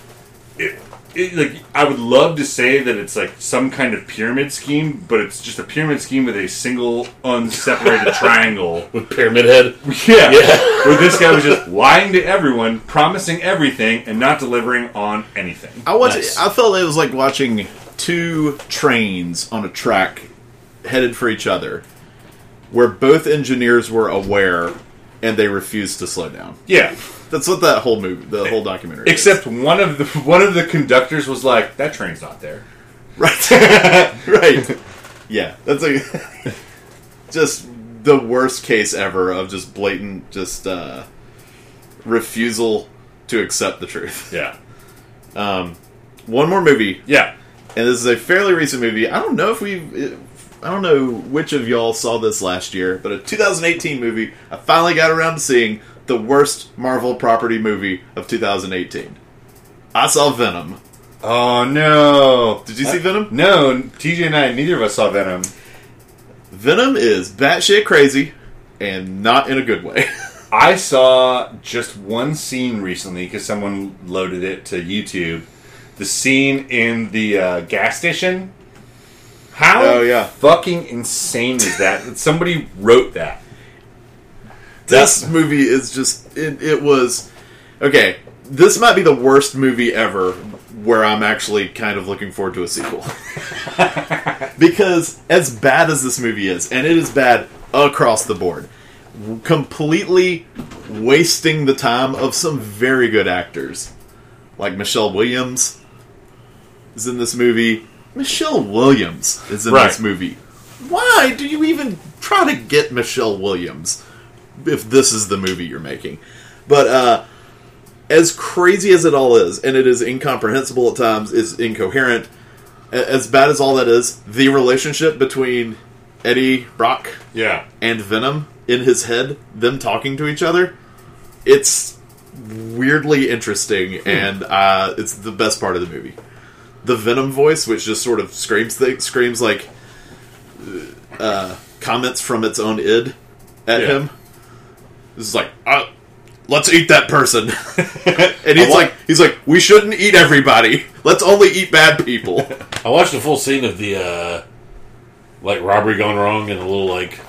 it, it, like I would love to say that it's like some kind of pyramid scheme, but it's just a pyramid scheme with a single unseparated triangle. With Pyramid Head. Yeah, Yeah. where this guy was just lying to everyone, promising everything, and not delivering on anything. I watched. Nice. I felt it was like watching two trains on a track headed for each other, where both engineers were aware and they refuse to slow down. Yeah. That's what that whole movie, the whole documentary. is. Except one of the one of the conductors was like, "That train's not there." right, right, yeah. That's like just the worst case ever of just blatant, just uh, refusal to accept the truth. Yeah. Um, one more movie Yeah. and this is a fairly recent movie. I don't know if we, I don't know which of y'all saw this last year, but a 2018 movie. I finally got around to seeing the worst Marvel property movie of 2018. I saw Venom. Oh no! Did you see Venom? No, TJ and I, neither of us saw Venom. Venom is batshit crazy, and not in a good way. I saw just one scene recently because someone loaded it to YouTube. The scene in the uh, gas station. How Oh, yeah. fucking insane is that? that somebody wrote that. this movie is just it, it was okay this might be the worst movie ever where i'm actually kind of looking forward to a sequel because as bad as this movie is and it is bad across the board completely wasting the time of some very good actors like michelle williams is in this movie michelle williams is in Right. this movie why do you even try to get michelle williams if this is the movie you're making. But uh as crazy as it all is, and it is incomprehensible at times, is incoherent. As bad as all that is, the relationship between Eddie Brock Yeah. and Venom in his head, them talking to each other, it's weirdly interesting, and uh, it's the best part of the movie. The Venom voice, which just sort of screams things, screams like uh, comments from its own id at Yeah. him. This is like, uh, let's eat that person, and he's wa- like, he's like, we shouldn't eat everybody. Let's only eat bad people. I watched a full scene of the uh like robbery gone wrong and a little like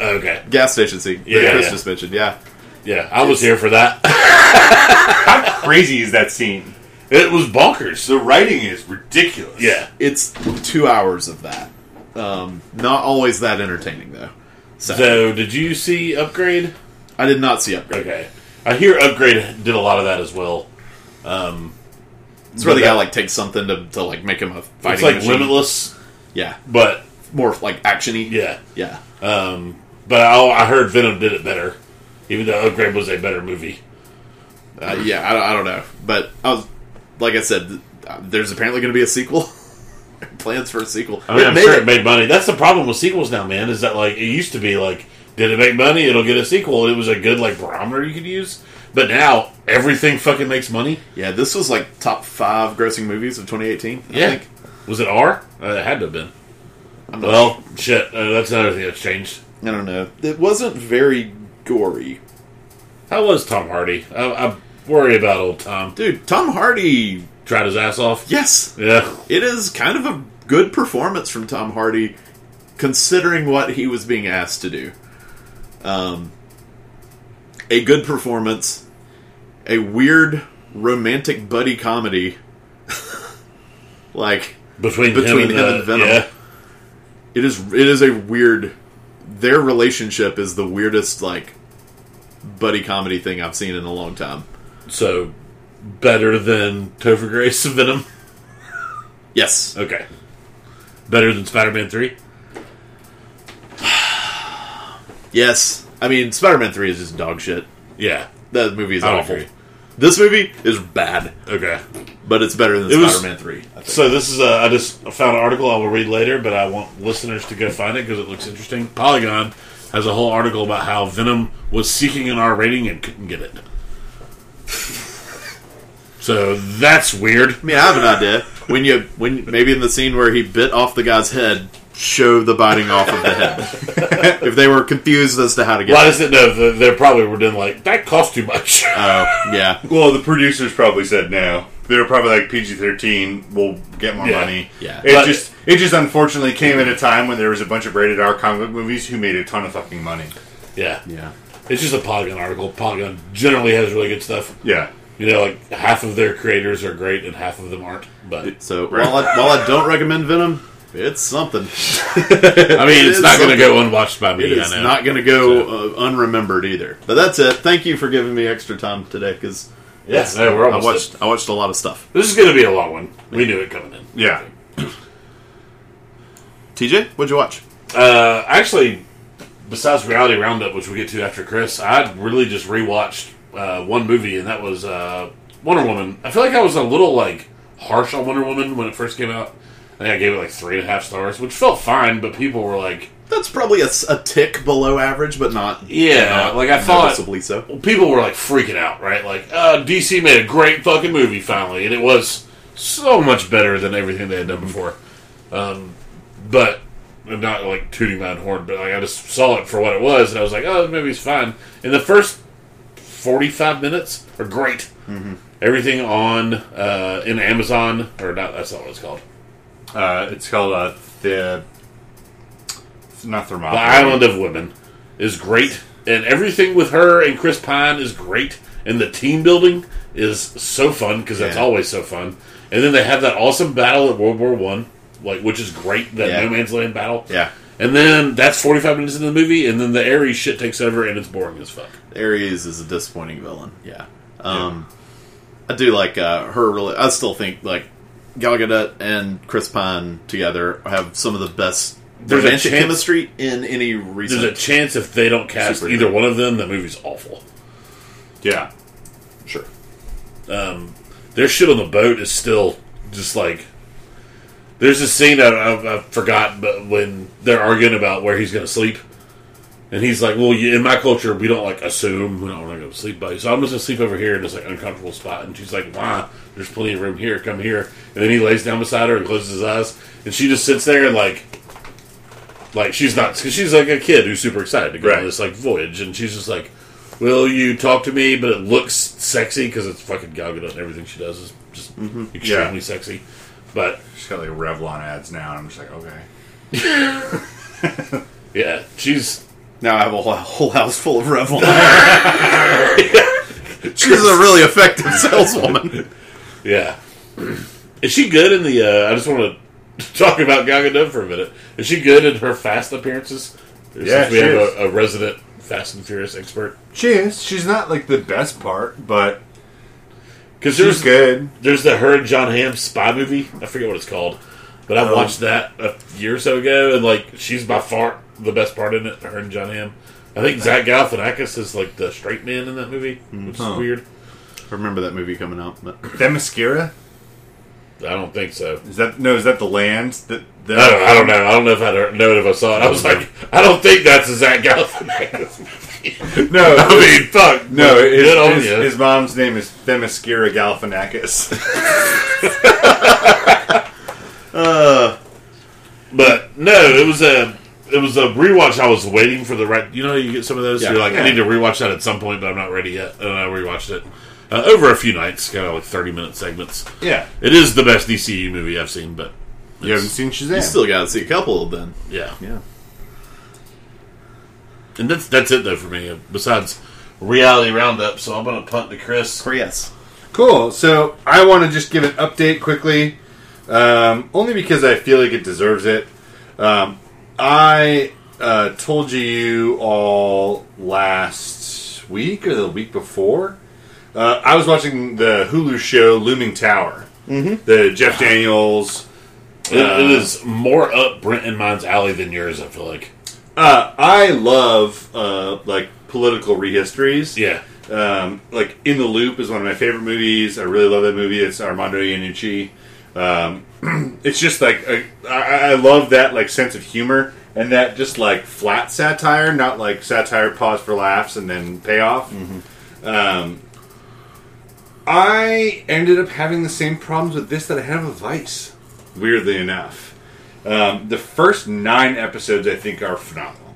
okay Gas station scene. Yeah, that Chris yeah. just mentioned. Yeah, yeah I was here for that How crazy is that scene? It was bonkers The writing is ridiculous. yeah it's two hours of that. Um, not always that entertaining though. So, so did you see upgrade I did not see upgrade. okay I hear upgrade did a lot of that as well Um, It's where the But guy like takes something to, to like make him a fighting it's like machine. limitless Yeah, but more like actiony. yeah yeah. um but I, I heard Venom did it better even though upgrade was a better movie Uh, yeah, I, I don't know, but I was like I said, there's apparently going to be a sequel. Plans for a sequel. I mean, I'm made sure it- it made money. That's the problem with sequels now, man. Is that like it used to be like, did it make money? It'll get a sequel. It was a good like barometer you could use. But now everything fucking makes money. yeah, this was like top five grossing movies of 2018. I Yeah. think. Was it R? Uh, it had to have been. I'm Well, shit. Uh, that's another thing that's changed. I don't know. It wasn't very gory, How was Tom Hardy? I, I worry about old Tom. dude. Tom Hardy. Tried his ass off. Yes, Yeah. it is kind of a good performance from Tom Hardy, considering what he was being asked to do. Um, a good performance, a weird romantic buddy comedy, like Between, Between him, and, him uh, and Venom. Yeah. it is. It is a weird. Their relationship is the weirdest like buddy comedy thing I've seen in a long time. So better than Topher Grace Venom. Yes, Okay. Better than Spider Man Three. yes. I mean, Spider-Man Three is just dog shit. Yeah. That movie is I awful. agree. This movie is bad, Okay. but it's better than It Spider-Man Three. So this is a, I just found an article I will read later, but I want listeners to go find it because it looks interesting. Polygon has a whole article about how Venom was seeking an R rating and couldn't get it. So that's weird. I mean, I have an idea. When you when maybe in the scene where he bit off the guy's head, show the biting off of the head. if they were confused as to how to get. Well, I it. just didn't know if they- they probably were doing like that cost too much. Oh, yeah, Well, the producers probably said no. They were probably like PG thirteen. We'll get more Yeah. money. Yeah. It But- just it just unfortunately came at a time when there was a bunch of rated R comic movies who made a ton of fucking money. yeah, yeah. It's just a Polygon article. Polygon generally has really good stuff. Yeah. You know, like half of their creators are great and half of them aren't. But So while I, while I don't recommend Venom, It's something. I mean, It it's not going to go unwatched by me. It is not going to go uh, unremembered either. But that's it. Thank you for giving me extra time today because Yes, no, we're I almost. watched I watched a lot of stuff. This is going to be a long one. We knew it coming in. Yeah. TJ, what'd you watch? Uh, actually, besides Reality Roundup, which we get to after Chris, I really just rewatched uh, one movie, and that was uh, Wonder Woman. I feel like I was a little like harsh on Wonder Woman when it first came out. I think I gave it like three and a half stars, which felt fine, but people were like, That's probably a tick below average, but not Yeah, not like I thought- noticeably so. people were like freaking out, right? Like, uh, DC made a great fucking movie finally, and it was so much better than everything they had done before. Um, but I'm not like tooting my own horn, but like I just saw it for what it was, and I was like, oh, the movie's fine. And the first 45 minutes are great. Everything on uh, in Amazon or not? That's not what it's called. Uh, it's called uh, the. Not Thermopylae. The Island of Women is great, and everything with her and Chris Pine is great, and the team building is so fun because that's Yeah. always so fun. And then they have that awesome battle at World War One, like which is great. That Yeah. No Man's Land battle. Yeah, And then that's forty five minutes into the movie, and then the Ares shit takes over, and it's boring as fuck. Ares is a disappointing villain. Yeah, um, I do like uh, her. Really, I still think like Gal Gadot and Chris Pine together have some of the best There's a chance- chemistry in any There's a chance if they don't cast either one of them, the movie's awful. Yeah. sure. um, their shit on the boat is still just like. There's a scene I, I, I forgot, but when they're arguing about where he's going to sleep, and he's like, "Well, you, in my culture, we don't like assume we don't want to go to sleep, buddy. So I'm just going to sleep over here in this like uncomfortable spot." And she's like, "Why? There's plenty of room here. Come here." And then he lays down beside her and closes his eyes, and she just sits there and like. Like she's not because she's like a kid who's super excited to go on this like voyage, and she's just like, "Will you talk to me?" But it looks sexy because it's fucking Gal Gadot and everything she does is just mm-hmm. extremely Yeah. sexy. But She's got like Revlon ads now, and I'm just like, okay. yeah, she's Now I have a whole, whole house full of Revlon. She's a really effective saleswoman. yeah. Is she good in the? Uh, I just want to talk about Gal Gadot for a minute. Is she good in her fast appearances? Yeah, Since we she have is. a, a resident Fast and Furious expert. She is. She's not like the best part, but Because she's there's good. there's the her and Jon Hamm spy movie. I forget what it's called, but I Oh. watched that a year or so ago, and like she's by far the best part in it. Her and Jon Hamm. I think Zach Galifianakis is like the straight man in that movie, hmm. which is weird. I remember that movie coming out, but Themyscira? I don't think so. Is that no? Is that the land that? that I don't, I don't know. I don't know if I know it if I saw it. I was like, I don't think that's a Zach Galifianakis movie. No, I mean, fuck. no. but His, his, his mom's name is Themyscira Galifianakis. But no, it was a it was a rewatch. I was waiting for the right. You know, you get some of those. Yeah. You're like, Yeah. I need to rewatch that at some point, but I'm not ready yet. And I rewatched it uh, over a few nights, kind of like 30 minute segments. yeah, It is the best DCU movie I've seen, but you haven't seen Shazam. you still got to see a couple of them. yeah, Yeah. And that's that's it though for me. Besides reality roundup, so I'm gonna punt to Chris. Yes. Cool. So I want to just give an update quickly, um, only because I feel like it deserves it. Um, I uh, told you all last week or the week before. Uh, I was watching the Hulu show Looming Tower, mm-hmm. the Jeff Daniels. It, it is more up Brent and mine's alley than yours. I feel like. Uh, I love uh, like political rehistories. Yeah, Um, like In the Loop is one of my favorite movies. I really love that movie. It's Armando Iannucci. Um, it's just like a, I, I love that like sense of humor and that just like flat satire, not like satire pause for laughs and then payoff. Um, I ended up having the same problems with this that I have with Vice. Weirdly enough, um, the first nine episodes I think are phenomenal.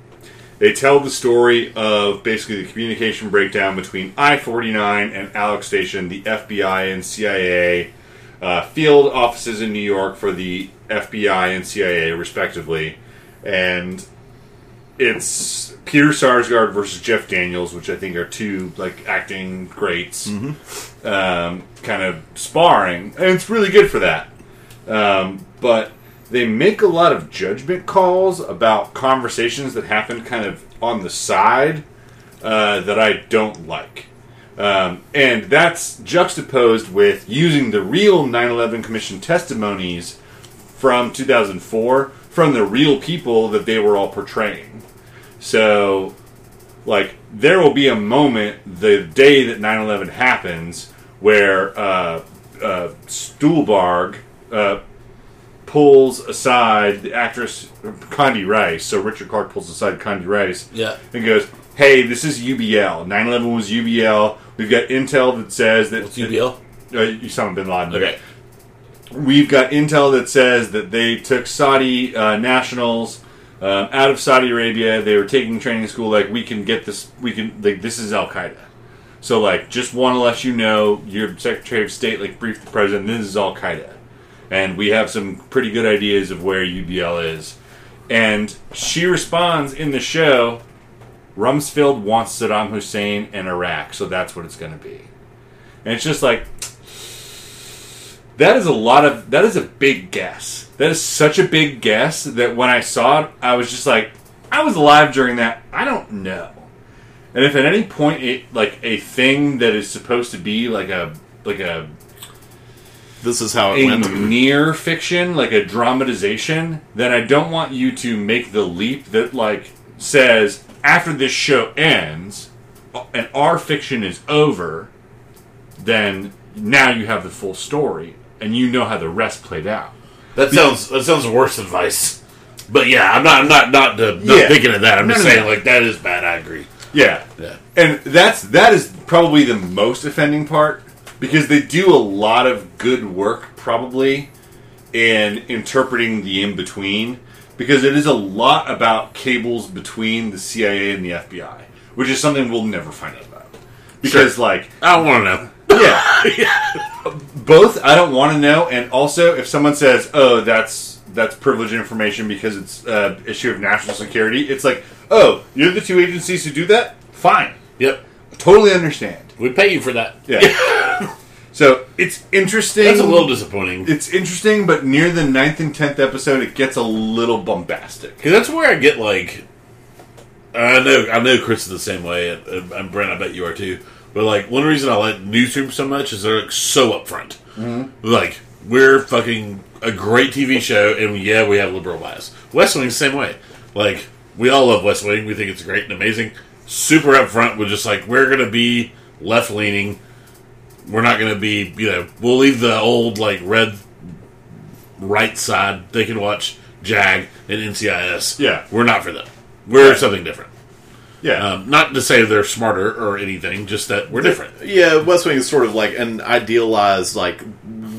They tell the story of basically the communication breakdown between I 49 and Alec Station, the FBI and CIA uh, field offices in New York for the FBI and CIA, respectively. And it's Peter Sarsgaard versus Jeff Daniels, which I think are two like acting greats, um, kind of sparring, and it's really good for that. Um, but they make a lot of judgment calls about conversations that happen kind of on the side uh, that I don't like. Um, and that's juxtaposed with using the real 9 11 Commission testimonies from 2004 from the real people that they were all portraying. So, like, there will be a moment the day that 9 11 happens where uh, uh, Stuhlbarg uh, pulls aside the actress Condi Rice. So, Richard Clarke pulls aside Condi Rice Yeah. and goes, Hey, this is UBL. 9 11 was UBL. We've got intel that says that. What's UBL? Uh, Osama bin Laden. Okay. We've got intel that says that they took Saudi uh, nationals um, out of Saudi Arabia. They were taking training school. Like we can get this. We can like this is Al Qaeda. So like, just want to let you know, your Secretary of State like briefed the president. This is Al Qaeda, and we have some pretty good ideas of where UBL is. And she responds in the show, Rumsfeld wants Saddam Hussein in Iraq, so that's what it's going to be. And it's just like, that is a lot of that is a big guess. That is such a big guess that when I saw it, I was just like, I was alive during that. I don't know. And if at any point it like a thing that is supposed to be like a like a This is how it a went. near fiction, like a dramatization, then I don't want you to make the leap that like says after this show ends and our fiction is over, then now you have the full story and you know how the rest played out. That sounds that sounds worse advice. But yeah, I'm not I'm not not, uh, not Yeah. thinking of that. I'm No, just no, saying no. like that is bad. I agree. Yeah. Yeah. And that's that is probably the most offending part because they do a lot of good work probably in interpreting the in between because it is a lot about cables between the CIA and the FBI, which is something we'll never find out about. Because like I don't want to know. yeah. yeah. Both I don't want to know and also if someone says, "Oh, that's that's privileged information because it's uh, issue of national security." It's like, "Oh, you're the two agencies who do that?" Fine. Yep. Totally understand. We pay you for that. Yeah. so it's interesting. That's a little disappointing. It's interesting, but near the ninth and tenth episode, it gets a little bombastic. Because that's where I get like, I know I know Chris is the same way, and, and Brent, I bet you are too. But like, one reason I like Newsroom so much is they're like, so upfront. Mm-hmm. Like, we're fucking a great TV show, and yeah, we have liberal bias. West Wing's the same way. Like, we all love West Wing. We think it's great and amazing. Super upfront We're just like we're gonna be left leaning. We're not gonna be, you know, we'll leave the old like red right side. They can watch JAG and NCIS. Yeah. we're not for them. We're Right. something different. Yeah. Um, not to say they're smarter or anything, just that we're different. Yeah, West Wing is sort of like an idealized, like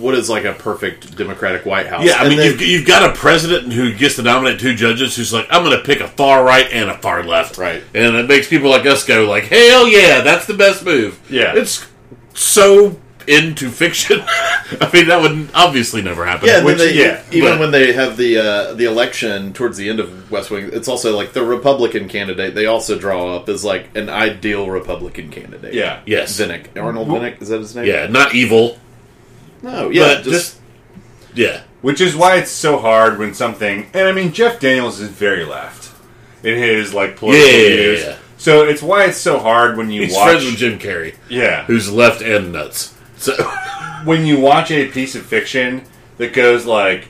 what is like a perfect Democratic White House. Yeah, I And mean, then- you've, you've got a president who gets to nominate two judges who's like, I'm going to pick a far right and a far left. Right. And it makes people like us go like, hell yeah, that's the best move. Yeah. It's so into fiction. I mean, that would obviously never happen. Yeah, Which- they, yeah, even but- when they have the uh, the election towards the end of West Wing, it's also like the Republican candidate. They also draw up as like an ideal Republican candidate. yeah. Yes. Vinick, Arnold Vinick, is that his name? Yeah, not evil, no, yeah, but just, yeah. Which is why it's so hard when something. And I mean, Jeff Daniels is very left in his like political Yeah, yeah, yeah, views. yeah. So it's why it's so hard when you He's watch. friends with Jim Carrey, yeah. who's left and nuts. So, when you watch a piece of fiction that goes like,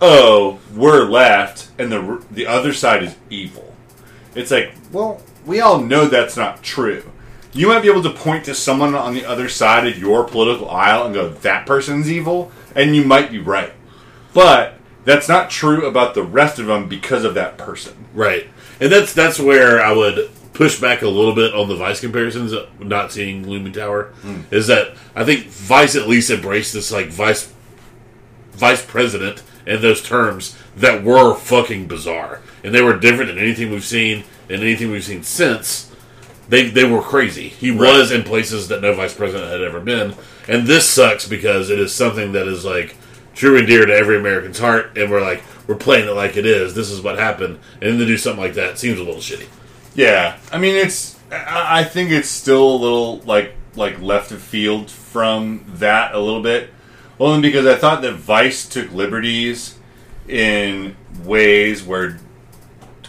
"Oh, we're left, and the the other side is evil," it's like, well, we all know that's not true. You might be able to point to someone on the other side of your political aisle and go, "That person's evil," and you might be right, but that's not true about the rest of them because of that person. Right, and that's that's where I would push back a little bit on the Vice comparisons. uh, Not seeing Looming Tower is that I think Vice at least embraced this like Vice Vice President and those terms that were fucking bizarre, and they were different than anything we've seen and anything we've seen since. They they were crazy. He was in places that no Vice President had ever been, and this sucks because it is something that is like true and dear to every American's heart, and we're like we're playing it like it is. This is what happened, and then to do something like that seems a little shitty. Yeah, I mean it's. I I think it's still a little like like left of field from that a little bit, only because I thought that Vice took liberties in ways where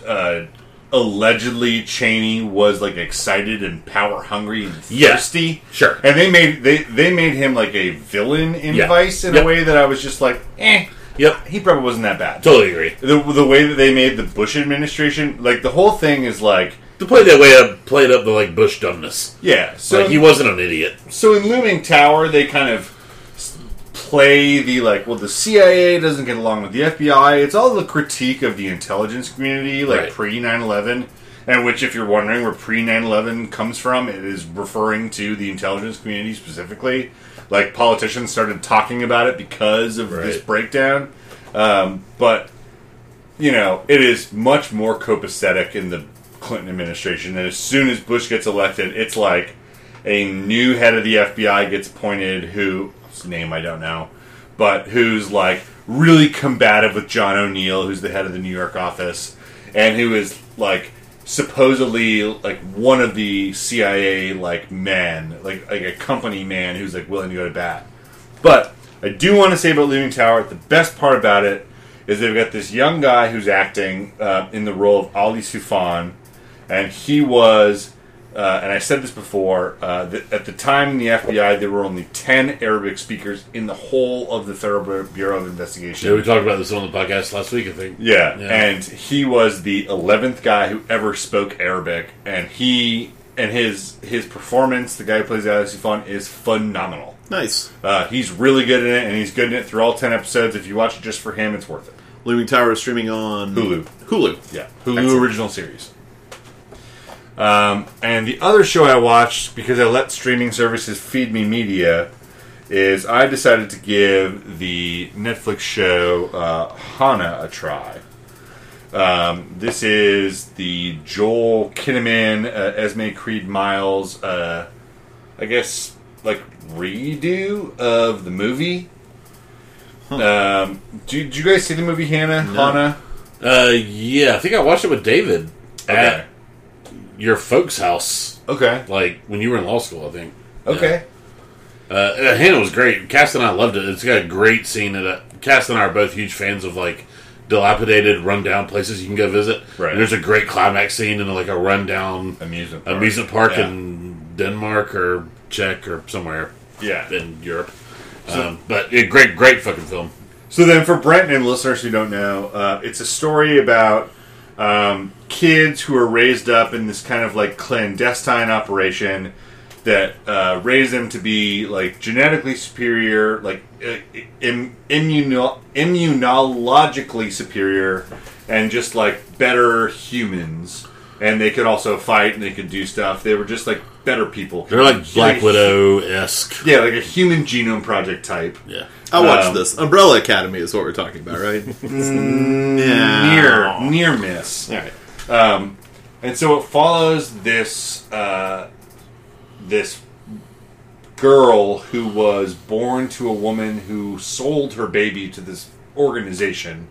uh, allegedly Cheney was like excited and power hungry and Yeah. thirsty. Sure. And they made they they made him like a villain in Yeah. Vice in Yep. a way that I was just like, eh, Yep. he probably wasn't that bad. Totally agree. The, the way that they made the Bush administration, like the whole thing is like, To play that way up, played up the like Bush dumbness. yeah. So like he wasn't an idiot. so in Looming Tower, they kind of play the like, well, the CIA doesn't get along with the FBI. It's all the critique of the intelligence community, like Right. pre 9 11. And which, if you're wondering where pre 9 11 comes from, it is referring to the intelligence community specifically. Like, politicians started talking about it because of this breakdown. Um, but, you know, it is much more copacetic in the Clinton administration. And as soon as Bush gets elected, it's like a new head of the FBI gets appointed who, name I don't know, but who's like really combative with John O'Neill, who's the head of the New York office, and who is like supposedly like one of the CIA like men, like like a company man who's like willing to go to bat. But I do want to say about Leaning Tower, the best part about it is they've got this young guy who's acting uh, in the role of Ali Soufan, and he was, uh, and I said this before, uh, that at the time in the FBI there were only ten Arabic speakers in the whole of the Federal Bureau of Investigation. Yeah, we talked about this on the podcast last week. I think. Yeah, Yeah. and he was the eleventh guy who ever spoke Arabic, and he and his his performance, the guy who plays Ali Soufan, is phenomenal. Nice. Uh, he's really good in it, and he's good in it through all ten episodes. If you watch it just for him, it's worth it. Looming Tower is streaming on Hulu. Hulu. Yeah, Hulu Excellent. original series. Um, and the other show I watched because I let streaming services feed me media is I decided to give the Netflix show uh, Hanna a try. Um, this is the Joel Kinnaman, uh, Esme Creed Miles, uh, I guess, like redo of the movie. Um, did you guys see the movie Hanna? Hanna? Uh, yeah, I think I watched it with David Okay. at your folks' house, Okay. like when you were in law school. I think. Okay. Uh, uh, Hanna was great. Cass and I loved it. It's got a great scene That it. Cass and I are both huge fans of like dilapidated, rundown places you can go visit. Right. And there's a great climax scene in like a rundown Amusement park. amusement park Yeah. in Denmark or Czech or somewhere Yeah. in Europe. um, but yeah, great, great fucking film. So then, for Brent and listeners who don't know, uh, it's a story about um, kids who are raised up in this kind of like clandestine operation that uh, raise them to be like genetically superior, like uh, Im- immuno- immunologically superior, and just like better humans. And they could also fight and they could do stuff. They were just like better people. They're like Black Like- Widow esque. Yeah, like a human genome project type. Yeah. I watched Um, this. Umbrella Academy is what we're talking about, right? yeah. Near, near miss. All right. Um, and so it follows this uh, this girl who was born to a woman who sold her baby to this organization,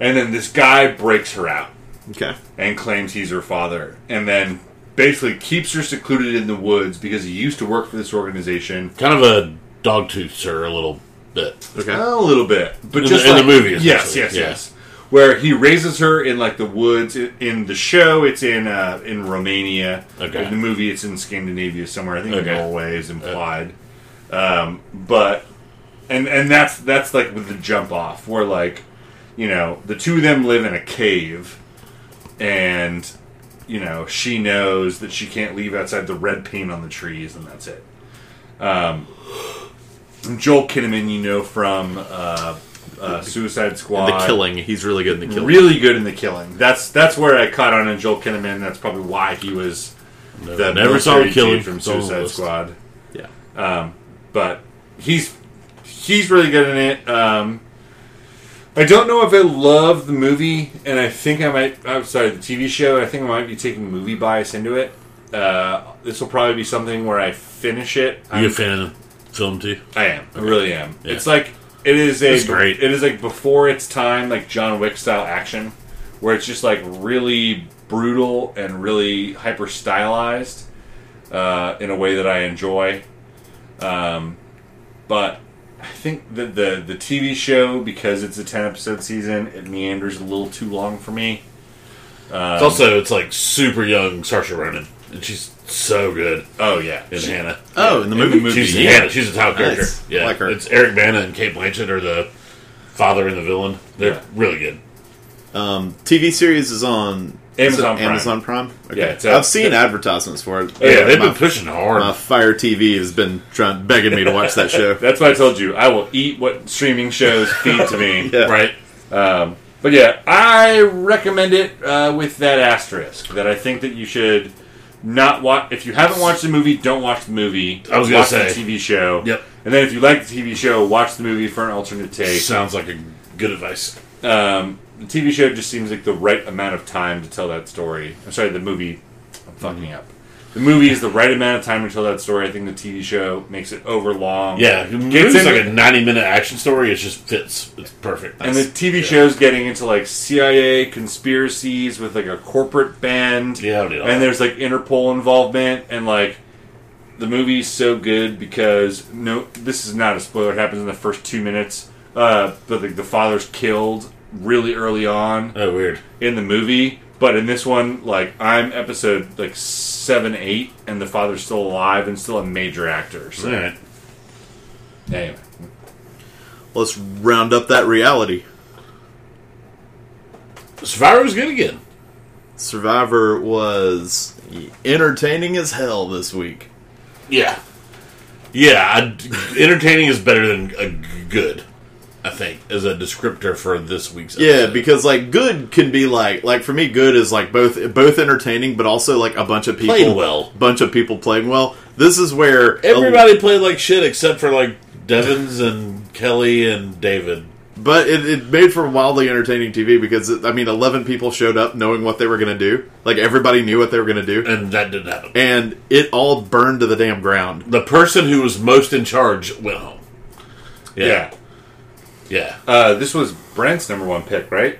and then this guy breaks her out Okay. and claims he's her father, and then basically keeps her secluded in the woods because he used to work for this organization. Kind of a dog tooth her a little bit. Okay. A little bit, but In just the- in the movie, Yes, yes, yeah. yes. Where he raises her in like the woods. In- In the show, it's in uh, in Romania. Okay. In the movie, it's in Scandinavia somewhere. I think Okay. Norway is implied. um, but and and that's that's like with the jump off where like you know the two of them live in a cave, and you know she knows that she can't leave outside the red paint on the trees, and that's it. Um, Joel Kinnaman, you know from uh, uh, Suicide Squad, The killing. He's really good in the killing. really good in the killing. That's that's where I caught on in Joel Kinnaman. That's probably why he was the Never saw the killing from It's on the Suicide. Squad. Yeah. But he's he's really good in it. Um, I don't know if I love the movie, and I think I might. I'm sorry, the TV show. I think I might be taking movie bias into it. Uh, this will probably be something where I finish it. Are you a fan of the film too? I am. I really am. Yeah. It's like it is a It's great. It is like before its time, like John Wick style action, where it's just like really brutal and really hyper stylized uh, in a way that I enjoy. Um, but I think that the the TV show because it's a ten episode season, it meanders a little too long for me. It's also it's like super young Saoirse Ronan, and she's so good Oh yeah, in Hanna. Oh, in the In the movie, movie. She's Yeah. Hanna. She's a title character. Nice. Yeah, Like her. It's Eric Bana and Cate Blanchett are the father and the villain. They're Yeah. really good. um, TV series is on Amazon Prime. Amazon Prime. Okay. Yeah, it's a- I've seen advertisements for it. Yeah, they've my, been pushing hard. my Fire TV has been trying begging me to watch that show. That's why I told you I will eat what streaming shows feed to me. Yeah. Right? Um, but yeah, I recommend it uh, with that asterisk that I think that you should not watch. If you haven't watched the movie, don't watch the movie. I was gonna watch say. the TV show. Yep. And then if you like the TV show, watch the movie for an alternate take. Sounds like a good advice. Um, the TV show just seems like the right amount of time to tell that story. I'm sorry, the movie. I'm fucking up. The movie is the right amount of time to tell that story. I think the TV show makes it over long. Yeah, it's like a ninety-minute action story. It just fits. It's perfect. And the TV show's getting into like CIA conspiracies with like a corporate band. Yeah, I did all and that. there's like Interpol involvement, and like the movie's so good because no, this is not a spoiler. It happens in the first two minutes. Uh, but like the father's killed really early on oh, weird. in the movie. But in this one, like I'm episode like seven, eight, and the father's still alive and still a major actor. So All right. anyway, Let's round up that reality. Survivor was good again. Survivor was entertaining as hell this week. Yeah, yeah. I, entertaining is better than a g- good. I think as a descriptor for this week's. Yeah, because like good can be like like for me, good is like both both entertaining, but also like a bunch of people Played well. bunch of people playing well. This is where everybody played like shit except for like Devens and Kelley and David. But it, it made for wildly entertaining TV because it, I mean, eleven people showed up knowing what they were going to do. Like everybody knew what they were going to do, And that didn't happen. and it all burned to the damn ground. The person who was most in charge went home. yeah. Yeah. Uh, this was Brent's number one pick, right?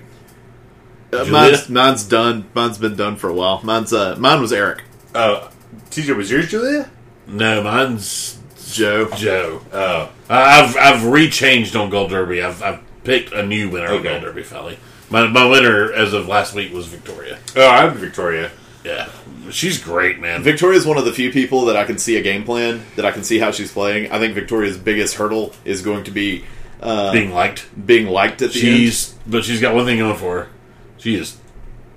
Uh, mine's, mine's done. Mine's been done for a while. Mine's uh, mine was Eric, Uh, TJ, was yours Julia? No, mine's Joe. Joe. Oh, I- I've I've rechanged on Gold Derby. I've I've picked a new winner of Okay. Gold Derby, Felly. My my winner as of last week was Victoria. oh, I'm Victoria. Yeah, she's great, man. Victoria's one of the few people that I can see a game plan that I can see how she's playing. I think Victoria's biggest hurdle is going to be uh, Being liked. being liked at the end. She's but she's got one thing going for her. She is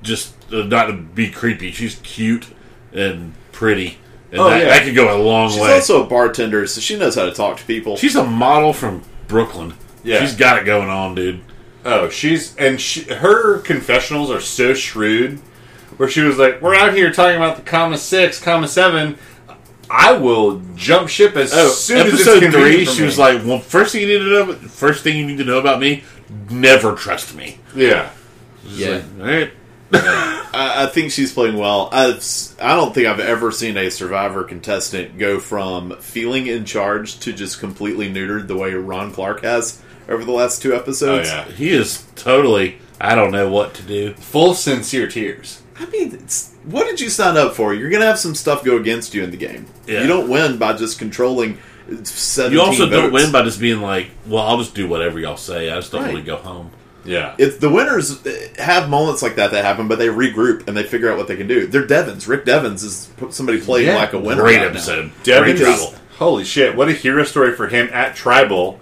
just uh, not to be creepy. She's cute and pretty, and Oh, that, yeah. that could go a long She's way. She's also a bartender, so she knows how to talk to people. she's a model from Brooklyn. Yeah. she's got it going on, dude. Oh, she's and she, her confessionals are so shrewd. Where she was like, "We're out here talking about the comma six, comma seven. I will jump ship as Oh, soon as episode convenient three, for she me." was like, "Well, first thing you need to know, first thing you need to know about me, never trust me." "Yeah, Just Yeah. like, all right. I, I think she's playing well. I've, I don't think I've ever seen a Survivor contestant go from feeling in charge to just completely neutered the way Ron Clark has over the last two episodes. Oh, yeah, He is totally. I don't know what to do. full sincere tears." I mean, it's, what did you sign up for? You're going to have some stuff go against you in the game. Yeah. You don't win by just controlling. 17 You also don't win by just being like, "Well, I'll just do whatever y'all say. I just don't Right. want to go home." Yeah, It's the winners uh, have moments like that that happen, but they regroup and they figure out what they can do. They're Devens. Rick Devens is somebody playing Yeah. like a winner. Great right now. episode. Devin Great is holy shit! What a hero story for him at Tribal,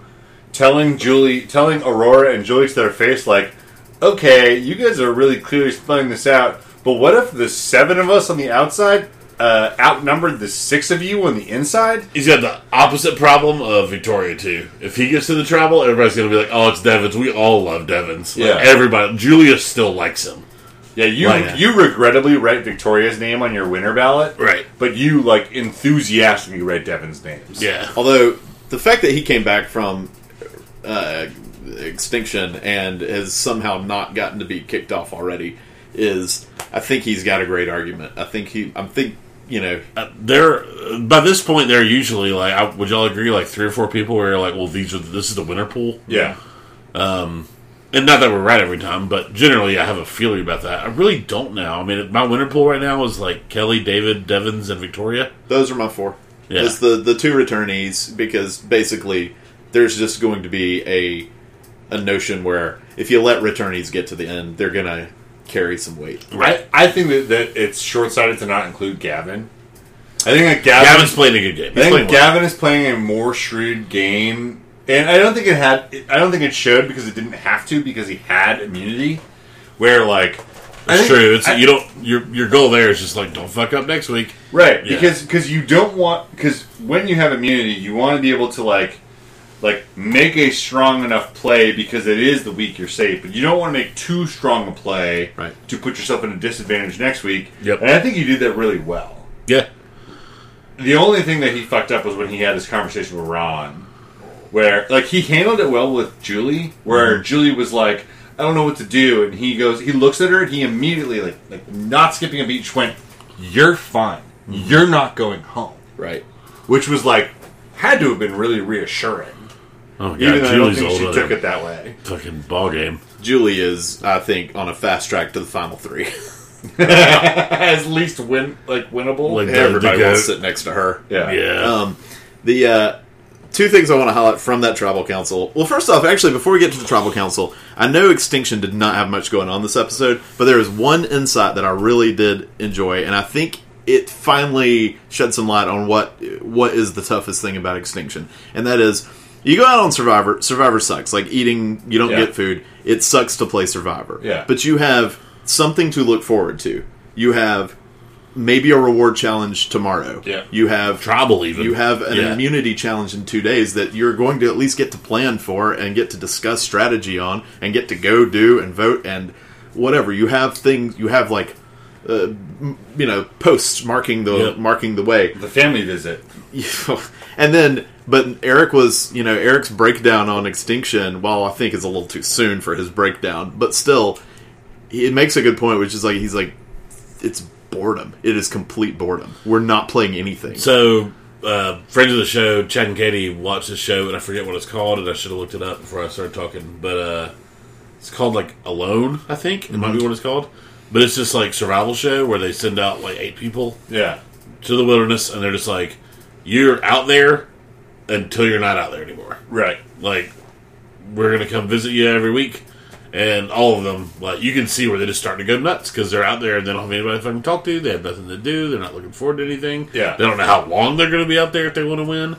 telling Julie, telling Aurora and Julie to their face, like, "Okay, you guys are really clearly spelling this out, but what if the seven of us on the outside uh, outnumbered the six of you on the inside?" He's got the opposite problem of Victoria too. If he gets to the travel, everybody's gonna be like, "Oh, it's Devens." We all love Devens. Like, Yeah. everybody. Julia still likes him. Yeah, you Like- you regrettably write Victoria's name on your winner ballot, Right. But you like enthusiastically write Devin's names. Yeah. Although the fact that he came back from uh, extinction and has somehow not gotten to be kicked off already is, I think he's got a great argument. I think he, I think you know, Uh, They're by this point they're usually like. I, would y'all agree? Like three or four people where you're like, "Well, these are this is the winner pool." yeah. Um, And not that we're right every time, but generally I have a feeling about that. I really don't now. I mean, my winner pool right now is like Kelley, David, Devens, and Victoria. those are my four. Yeah. It's the the two returnees because basically there's just going to be a a notion where if you let returnees get to the end, they're gonna carry some weight. I, I think that, that it's short sighted to not include Gavin. I think that Gavin, Gavin's playing a good game. I think playing well. Gavin is playing a more shrewd game, and I don't think it had. I don't think it showed because it didn't have to because he had immunity. Where like, I It's true. It's I- you don't your your goal there is just like don't fuck up next week. right Yeah. because because you don't want because when you have immunity, you want to be able to like like make a strong enough play because it is the week you're safe, but you don't want to make too strong a play Right. to put yourself in a disadvantage next week. Yep. And I think he did that really well. Yeah. The only thing that he fucked up was when he had this conversation with Ron, where like he handled it well with Julie, where Mm-hmm. Julie was like, "I don't know what to do," and he goes, he looks at her, and he immediately like like not skipping a beat, just went, "You're fine. Mm-hmm. You're not going home," Right. which was like had to have been really reassuring, Oh god, even though I don't Julie's think she took it that way. Fucking ball game. Julie is, I think, on a fast track to the final three. As least win like winnable. Like- The- Everybody the wants to goat. sit next to her. yeah. Yeah. Um, the uh, two things I want to highlight from that tribal council. Well, first off, actually, before we get to the tribal council, I know Extinction did not have much going on this episode, but there is one insight that I really did enjoy, and I think it finally shed some light on what what is the toughest thing about Extinction, and that is. You go out on Survivor. Survivor sucks. Like eating, you don't Yeah. get food. It sucks to play Survivor. Yeah. But you have something to look forward to. You have maybe a reward challenge tomorrow. Yeah. You have Tribal even. you have an Yeah. immunity challenge in two days that you're going to at least get to plan for and get to discuss strategy on and get to go do and vote and whatever. You have things. You have like. Uh, you know, posts marking the Yep. marking the way, The family visit. and then, but Eric was, you know, Eric's breakdown on extinction. While I think is a little too soon for his breakdown, but still, it makes a good point, which is like he's like, it's boredom. It is complete boredom. We're not playing anything. So, uh, friends of the show, Chad and Katie watch the show, and I forget what it's called, and I should have looked it up before I started talking. But uh, it's called like Alone, I think. It might be what it's called. But it's just like survival show where they send out like eight people Yeah. to the wilderness, and they're just like, you're out there until you're not out there anymore. Right. Like, we're gonna come visit you every week. And all of them, like you can see where they just start to go nuts because they're out there and they don't have anybody to fucking talk to. They have nothing to do. They're not looking forward to anything. Yeah. they don't know how long they're going to be out there if they want to win,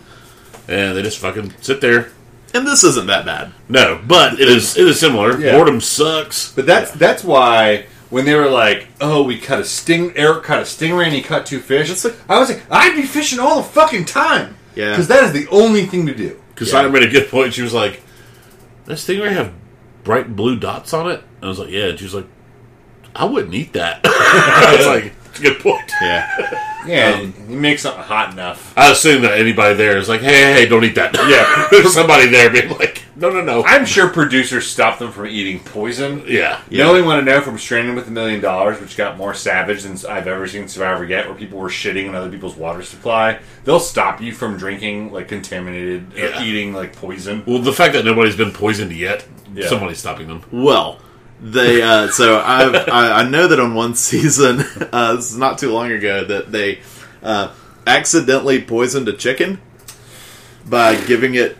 and they just fucking sit there. and this isn't that bad. No, but it is it is similar. Yeah. Boredom sucks. But that's that's why when they were like, "Oh, we cut a sting," Eric cut a stingray and he cut two fish. Like- I was like, I'd be fishing all the fucking time. Yeah. because that is the only thing to do. Because Yeah. Simon made a good point. She was like, "Does Stingray have bright blue dots on it?" I was like, "Yeah." And she was like, "I wouldn't eat that." I was like, "It's a good point." Yeah, Yeah, um, you make something hot enough. I assume that anybody there is like, "Hey, hey, hey don't eat that." Yeah. there's somebody there being like, "No, no, no." I'm sure producers stopped them from eating poison. yeah, You only want to know from Stranded with a Million Dollars, which got more savage than I've ever seen Survivor get, where people were shitting in other people's water supply. They'll stop you from drinking like contaminated or Yeah. eating like poison. Well, the fact that nobody's been poisoned yet, Yeah. somebody's stopping them. Well, they uh, so I've, I I know that on one season, uh, this is not too long ago, that they uh, accidentally poisoned a chicken by giving it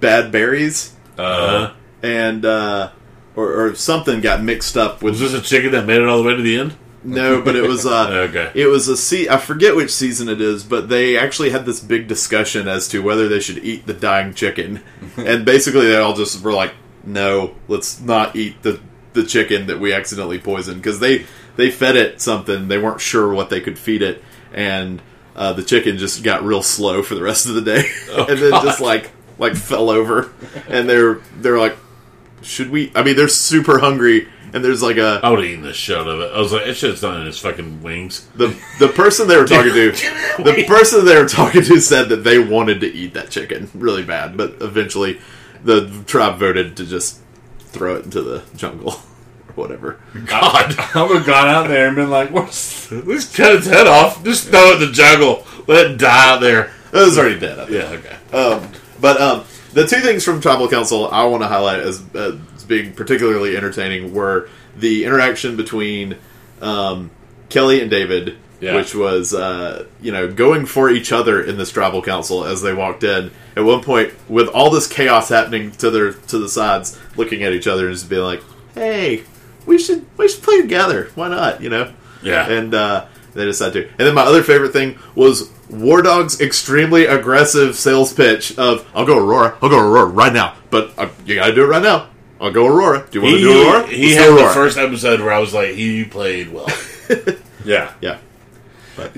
bad berries, Uh, and uh, or, or something got mixed up with. Was this a chicken that made it all the way to the end? no, but it was uh, Okay. it was a se- I forget which season it is, but they actually had this big discussion as to whether they should eat the dying chicken, and basically they all just were like, "No, let's not eat the the chicken that we accidentally poisoned," because they they fed it something they weren't sure what they could feed it, and uh, the chicken just got real slow for the rest of the day, and then just like like fell over, and they're they're like, "Should we?" I mean, they're super hungry. And there's like a I would have eaten the shit out of it. I was like, it should have done in his fucking wings. the the person they were talking to the person they were talking to said that they wanted to eat that chicken really bad but eventually the tribe voted to just throw it into the jungle or whatever God, I would have gone out there and been like, "What's?" let's cut its head off. Just throw it in the jungle. Let it die out there. it was already dead. Yeah, okay. um, but um, the two things from tribal council i want to highlight as, as being particularly entertaining were the interaction between um, kelley and david Yeah. which was uh, you know going for each other in this tribal council as they walked in. At one point, with all this chaos happening to their to the sides, looking at each other and just being like, "Hey, we should we should play together. Why not?" You know. Yeah. And uh, they decided to. And then my other favorite thing was Wardog's extremely aggressive sales pitch of "I'll go Aurora, I'll go Aurora right now, but uh, you gotta do it right now. I'll go Aurora. Do you want to do Aurora? he Let's had do the first episode where I was like, "He played well." Yeah. Yeah.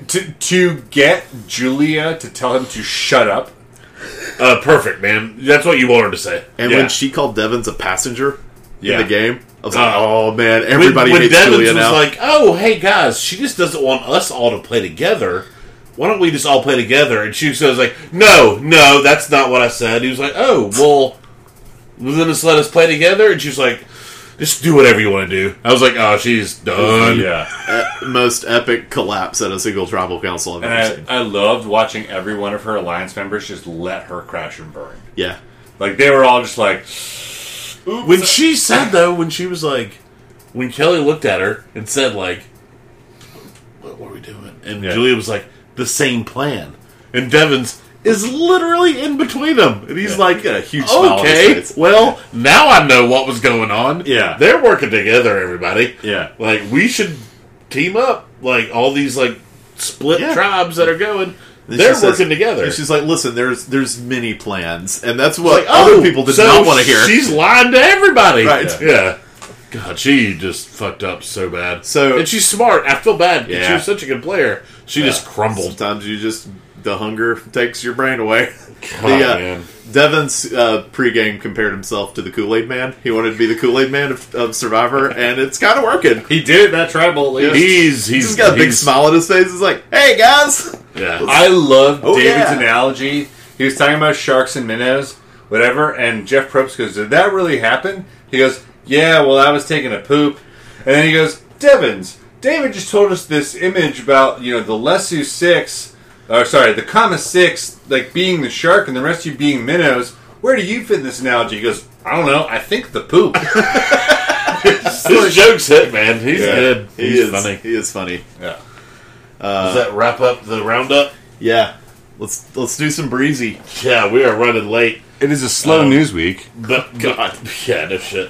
To to get Julia to tell him to shut up. uh, perfect, man. That's what you want her to say. And Yeah. when she called Devens a passenger Yeah. in the game, I was like, Uh, "Oh man, everybody when, when hates Devens Julia was now." like, "Oh, hey guys, she just doesn't want us all to play together. Why don't we just all play together?" And she was like, "No, no, that's not what I said." He was like, "Oh, well, well, then just let us play together." And she was like, "Just do whatever you want to do." I was like, "Oh, she's done." Yeah. E- most epic collapse at a single tribal council I've ever And seen. I, I loved watching every one of her alliance members just let her crash and burn. yeah, Like they were all just like, When she said though, when she was like, when Kelley looked at her and said like, "What are we doing?" and Yeah. Julia was like, "The same plan," and Devens is literally in between them, and he's Yeah. like, a huge smile on his "Okay, face." well, now I know what was going on. Yeah. they're working together, everybody. Yeah. like we should team up. Like all these like split Yeah. tribes that are going." And They're she says- working together. And she's like, "Listen, there's there's many plans, and that's what like, oh, other people did so not want to hear." She's lying to everybody. Right. Yeah. God, she just fucked up so bad. So- and she's smart. I feel bad. 'cause She Yeah. was such a good player. She just crumbled. Sometimes you just the hunger takes your brain away. God, the, uh, man. Devens uh, pregame compared himself to the Kool Aid Man. He wanted to be the Kool Aid Man of, of Survivor, and it's kind of working. he did it that tribal. at least. He's he's, He's got a big he's- smile on his face. He's like, "Hey guys, Yeah. I love Oh, David's yeah. analogy. He was talking about sharks and minnows, whatever, and Jeff Probst goes, Did that really happen? He goes, Yeah, well, I was taking a poop. And then he goes, Devens, David just told us this image about, you know, the Lesu 6, or sorry, the Kama 6, like being the shark and the rest of you being minnows. Where do you fit in this analogy? He goes, I don't know. I think the poop. His jokes hit, man. He's Yeah. good. he He's is funny. He is funny. yeah. Does that wrap up the roundup? Yeah, let's let's do some breezy. Yeah, we are running late. It is a slow Um, news week. But God, yeah, no shit.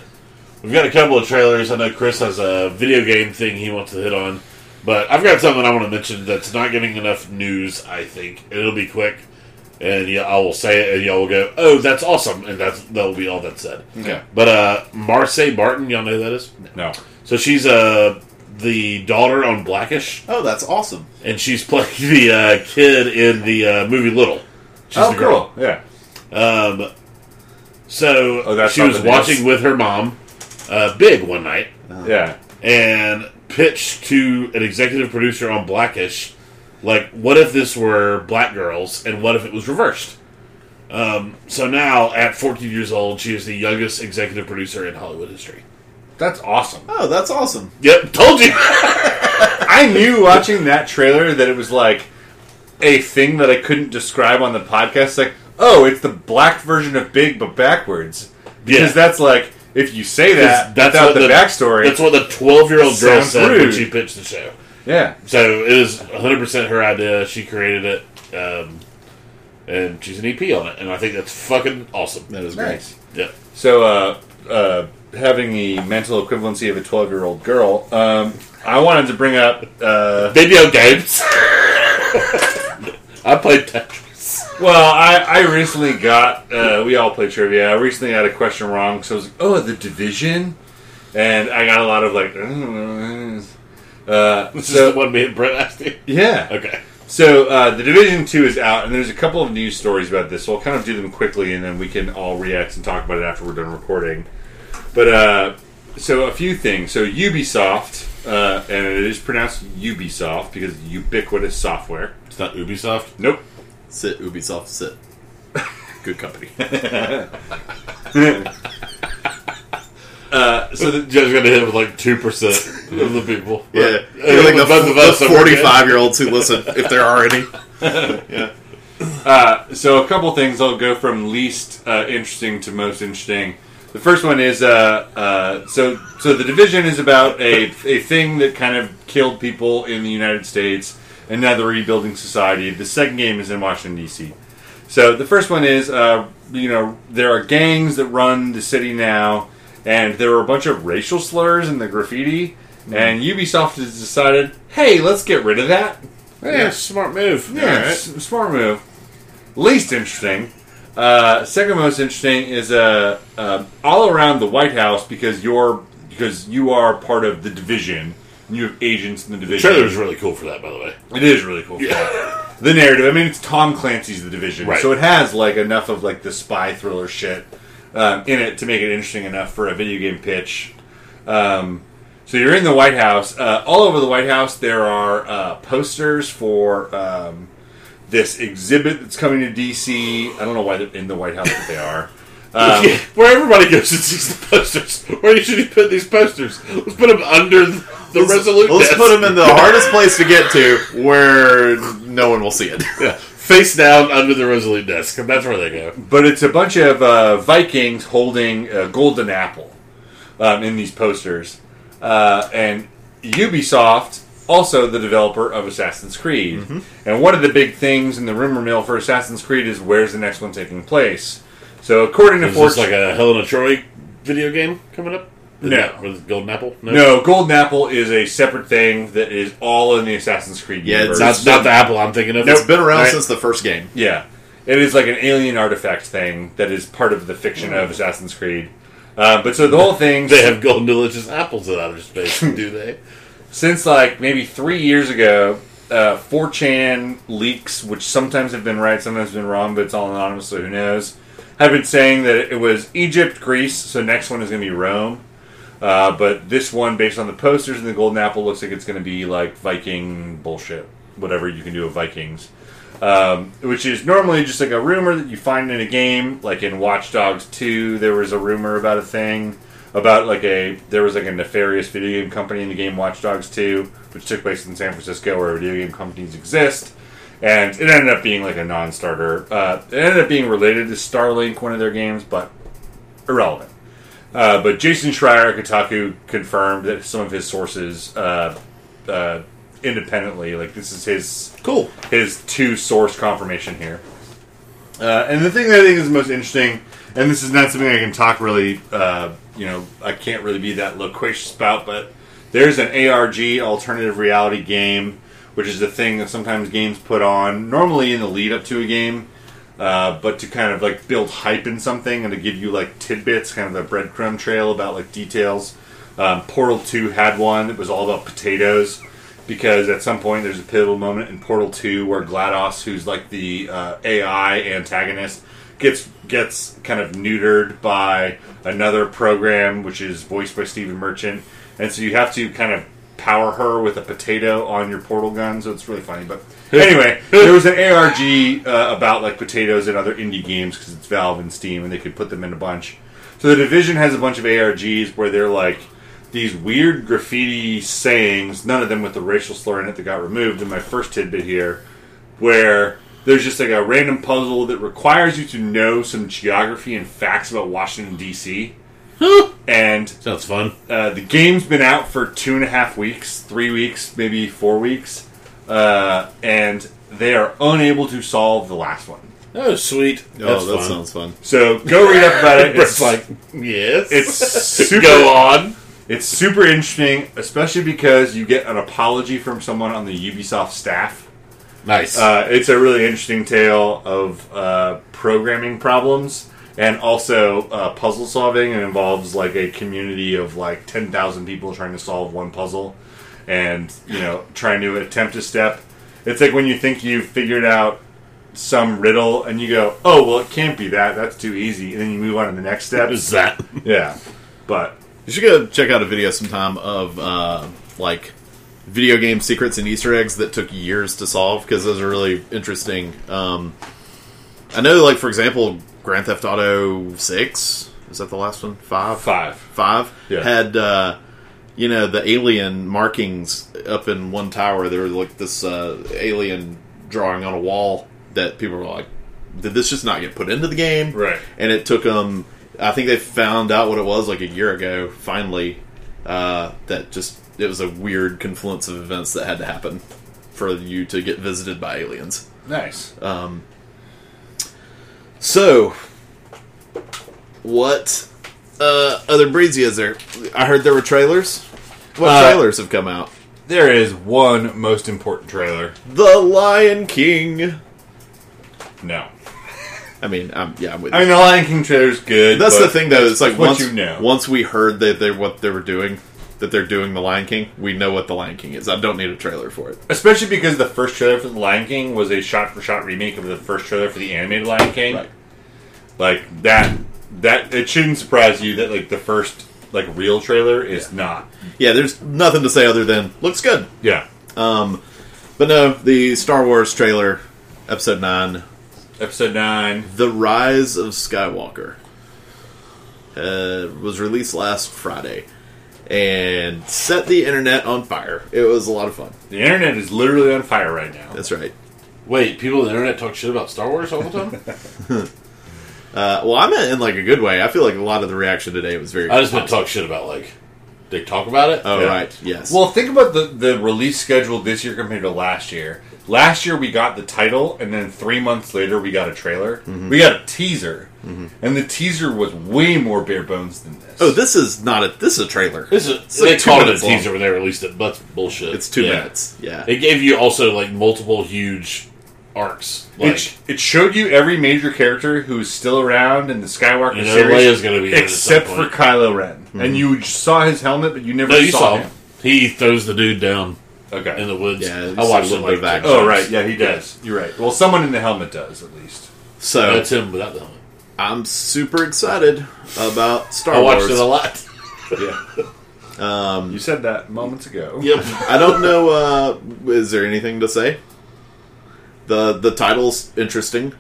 We've got a couple of trailers. I know Chris has a video game thing he wants to hit on, but I've got something I want to mention that's not getting enough news. I think it'll be quick, and yeah, I will say it, and y'all will go, "Oh, that's awesome," and that's that'll be all that's said. Okay. But uh, Marsai Martin, y'all know who that is. No. So she's uh the daughter on Blackish, Oh, that's awesome. and she's playing the uh, kid in the uh, movie Little. She's Oh, the girl. cool. Yeah. Um, so Oh, that's she was the news? watching with her mom, uh, Big, one night, Yeah. and pitched to an executive producer on Blackish, like, what if this were black girls, and what if it was reversed? Um, so now, at 14 years old, she is the youngest executive producer in Hollywood history. That's awesome. Oh, that's awesome. Yep, told you. I knew watching that trailer that it was like a thing that I couldn't describe on the podcast. Like, oh, it's the black version of Big, but backwards. Because Yeah. that's like, if you say that That's without the, the- backstory, That's what the 12 year old girl said when she pitched the show. yeah, So it is 100% her idea. She created it. Um, and she's an EP on it. And I think that's fucking awesome. That is nice. Yeah. So, uh, uh, having the mental equivalency of a twelve-year-old girl, um, I wanted to bring up. Uh, Video games. I played Tetris. Well, I, I recently got. Uh, we all play trivia. I recently had a question wrong, so I was like, "Oh, the division," and I got a lot of like. Uh, This so is the one me and Brent asked you. yeah, Okay. So uh, the Division Two is out, and there's a couple of news stories about this. So I'll kind of do them quickly, and then we can all react and talk about it after we're done recording. But uh, so a few things. So Ubisoft, uh, and it is pronounced Ubisoft because ubiquitous software. It's not Ubisoft. Nope. Sit, Ubisoft, sit. Good company. Uh, So the judge got to hit with like 2% of the people. Yeah, like the, both of us the 45 year olds who listen, if there are any. yeah. Uh, so a couple things. I'll go from least uh, interesting to most interesting. The first one is uh, uh, so so the division is about a a thing that kind of killed people in the United States, and now they're rebuilding society. The second game is in Washington D.C. So the first one is, uh, you know, there are gangs that run the city now, and there were a bunch of racial slurs in the graffiti, and Ubisoft has decided, hey, let's get rid of that. Yeah, smart move. Yeah, right. s- smart move. Least interesting. Uh, second most interesting is uh, uh, all around the White House because you're because you are part of the division. And you have agents in the The division. trailer is really cool for that, by the way. It is really cool. Yeah. The narrative. I mean, it's Tom Clancy's The Division, Right. so it has like enough of like the spy thriller shit um, in it to make it interesting enough for a video game pitch. Um, so you're in the White House. Uh, all over the White House, there are uh, posters for um, this exhibit that's coming to DC. I don't know why they're in the White House, but they are. Um, Where everybody goes and sees the posters. Where should you put these posters? Let's put them under the, the Resolute Let's desk. put them in the hardest place to get to where no one will see it. Yeah, face down under the Resolute desk. And that's where they go. but it's a bunch of uh, Vikings holding a golden apple um, in these posters, uh, and Ubisoft, also the developer of Assassin's Creed, Mm-hmm. and one of the big things in the rumor mill for Assassin's Creed is where's the next one taking place. So according to 4chan, like a Helena Troy video game coming up? Is No. that With Golden Apple? no, Golden Apple is a separate thing that is all in the Assassin's Creed Yeah, it's. Not, not the Apple I'm thinking of. It's been around Right. since the first game. Yeah, it is like an alien artifact thing that is part of the fiction of Assassin's Creed. Uh, but so the whole thing They have golden delicious apples in outer space, do they? since like maybe three years ago, uh, 4chan leaks, which sometimes have been right, sometimes have been wrong, but it's all anonymous, so who knows, have been saying that it was Egypt, Greece, so next one is going to be Rome. Uh, but this one, based on the posters and the Golden Apple, looks like it's going to be like Viking bullshit, whatever you can do with Vikings. Um, which is normally just like a rumor that you find in a game. Like in Watch Dogs 2, there was a rumor about a thing about like a there was like a nefarious video game company in the game Watch Dogs 2, which took place in San Francisco, where video game companies exist. And it ended up being like a non-starter. Uh, it ended up being related to Starlink, one of their games, but irrelevant. Uh, but Jason Schreier at Kotaku confirmed that some of his sources uh, uh, independently, like this is his Cool. his two source confirmation here. Uh, and the thing that I think is most interesting, and this is not something I can talk really, uh, you know, I can't really be that loquacious about, but there's an ARG alternative reality game, which is the thing that sometimes games put on, normally in the lead up to a game, uh, but to kind of like build hype in something and to give you like tidbits, kind of a breadcrumb trail about like details. Um, Portal 2 had one that was all about potatoes because at some point there's a pivotal moment in Portal 2 where GLaDOS, who's like the uh, AI antagonist, gets gets kind of neutered by another program which is voiced by Stephen Merchant, and so you have to kind of power her with a potato on your portal gun. So it's really funny, but anyway, there was an ARG uh, about like potatoes and other indie games because it's Valve and Steam, and they could put them in a bunch. So the division has a bunch of ARGs where they're like these weird graffiti sayings, none of them with the racial slur in it that got removed in my first tidbit here, where there's just like a random puzzle that requires you to know some geography and facts about Washington D.C. and Sounds fun. uh, the game's been out for two and a half weeks, three weeks, maybe four weeks, uh, and they are unable to solve the last one. Oh, sweet. Oh, That's that fun. sounds fun. So go read up about it. It's like, yes. it's super Go on. It's super interesting, especially because you get an apology from someone on the Ubisoft staff. Nice. Uh, it's a really interesting tale of uh, programming problems and also uh, puzzle solving. It involves like a community of like ten thousand people trying to solve one puzzle, and you know trying to attempt a step. It's like when you think you've figured out some riddle and you go, "Oh, well, it can't be that. That's too easy," and then you move on to the next step. Is that? Yeah, but You should go check out a video sometime of uh, like video game secrets and Easter eggs that took years to solve because those are really interesting. Um, I know, like for example, Grand Theft Auto Six is that the last one? Five, five. five Yeah. had uh, you know the alien markings up in one tower. There was like this uh, alien drawing on a wall that people were like, "Did this just not get put into the game?" Right. And it took them. I think they found out what it was like a year ago. Finally, uh, that just it was a weird confluence of events that had to happen for you to get visited by aliens. Nice. So, what uh, other breezy is there? I heard there were trailers. What Uh, trailers have come out? There is one most important trailer. The Lion King. No. I mean, I'm, yeah, I'm with I mean, you. the Lion King trailer's good. That's but the thing, though. It's like what once you know. once we heard that they what they were doing, that they're doing the Lion King, we know what the Lion King is. I don't need a trailer for it. Especially because the first trailer for the Lion King was a shot-for-shot remake of the first trailer for the animated Lion King. Like that. That it shouldn't surprise you that like the first like real trailer is not. Yeah, there's nothing to say other than looks good. Yeah. Um, but no, the Star Wars trailer, Episode Nine, Episode nine. The Rise of Skywalker, uh, was released last Friday and set the internet on fire. It was a lot of fun. The internet is literally on fire right now. That's right. Wait, people on the internet talk shit about Star Wars all the time? Uh, well, I meant in like a good way. I feel like a lot of the reaction today was very. I just want to talk shit about like they talk about it. Oh Yeah. right, yes. Well, think about the the release schedule this year compared to last year. Last year we got the title, and then three months later we got a trailer. Mm-hmm. We got a teaser, and the teaser was way more bare bones than this. oh, this is not a. This is a trailer. This is It's they like called it a minutes long. teaser when they released it, but bullshit. It's two Yeah. minutes. Yeah. It gave you also like multiple huge arcs. Like it, it showed you every major character who is still around in the Skywalker you know, series, Leia's going to be in it at some except for point. Kylo Ren, Mm-hmm. and you saw his helmet, but you never No, you saw, saw him. him. He throws the dude down Okay. in the woods. Yeah, I watched a it little like bit of action. oh right, yeah, he does. You're right. Well, someone in the helmet does at least. So That's him without the helmet. I'm super excited about Star Wars. I watched Wars. it a lot. Yeah. Um, you said that moments ago. Yep. I don't know. Uh, is there anything to say? The The title's interesting.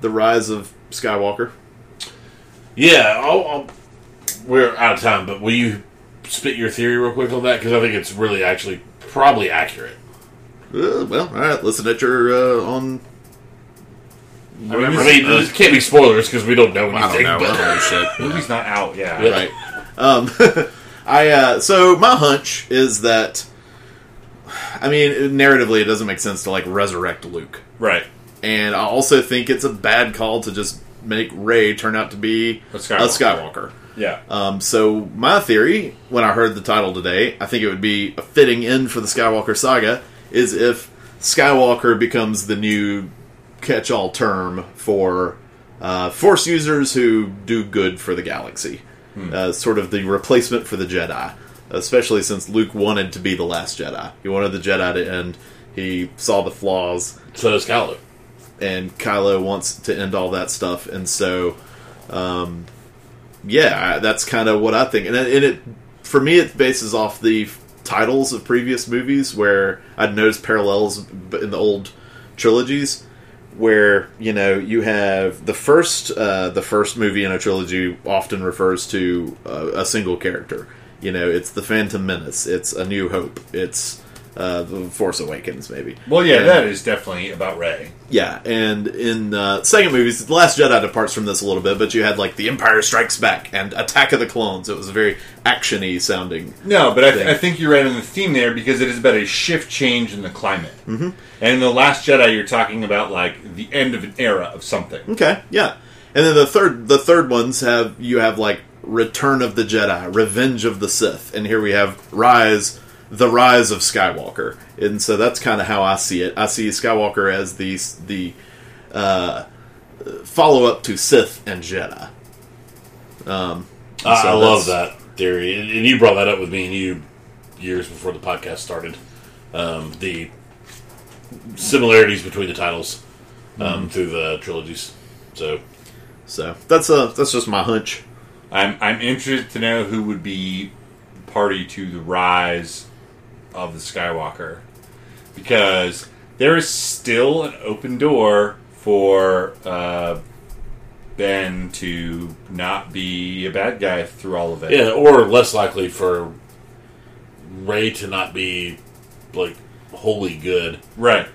The Rise of Skywalker. Yeah, I'll, I'll, we're out of time, but will you spit your theory real quick on that? Because I think it's really actually probably accurate. Uh, well, all right. Listen at your uh, on. I mean, I mean, it can't be spoilers because we don't know I don't anything. know. but- I don't know shit. The movie's not out. Yeah. Yeah. right. Um, I uh, so my hunch is that, I mean, narratively, it doesn't make sense to like resurrect Luke, Right. and I also think it's a bad call to just make Rey turn out to be A Skywalker. A Skywalker. Yeah. Um, so my theory, when I heard the title today, I think it would be a fitting end for the Skywalker saga, is if Skywalker becomes the new catch-all term for uh, Force users who do good for the galaxy, uh, sort of the replacement for the Jedi. Especially since Luke wanted to be the last Jedi, he wanted the Jedi to end. He saw the flaws, So does Kylo. and Kylo wants to end all that stuff, and so, um, yeah, that's kind of what I think. And it, and it, for me, it bases off the f- titles of previous movies where I'd noticed parallels in the old trilogies, where you know you have the first, uh, the first movie in a trilogy often refers to uh, a single character. You know, it's the Phantom Menace, it's A New Hope, it's uh, the Force Awakens, maybe. Well, yeah, And- that is definitely about Rey. yeah, and in uh, second movies, The Last Jedi departs from this a little bit, but you had like The Empire Strikes Back and Attack of the Clones. It was very actiony sounding. No, but I, th- I think you're right on the theme there because it is about a shift change in the climate. Mm-hmm. And in the Last Jedi, you're talking about like the end of an era of something. Okay, yeah, and then the third the third ones have you have like Return of the Jedi, Revenge of the Sith, and here we have Rise, the Rise of Skywalker, and so that's kind of how I see it. I see Skywalker as the the uh, follow up to Sith and Jedi. Um, I, so I love that theory, and, you brought that up with me and you years before the podcast started. Um, the similarities between the titles um, through the trilogies. So So that's a that's just my hunch. I'm I'm interested to know who would be party to the rise of the Skywalker because there is still an open door for uh, Ben to not be a bad guy through all of it. yeah, or less likely for Rey to not be like wholly good. Right.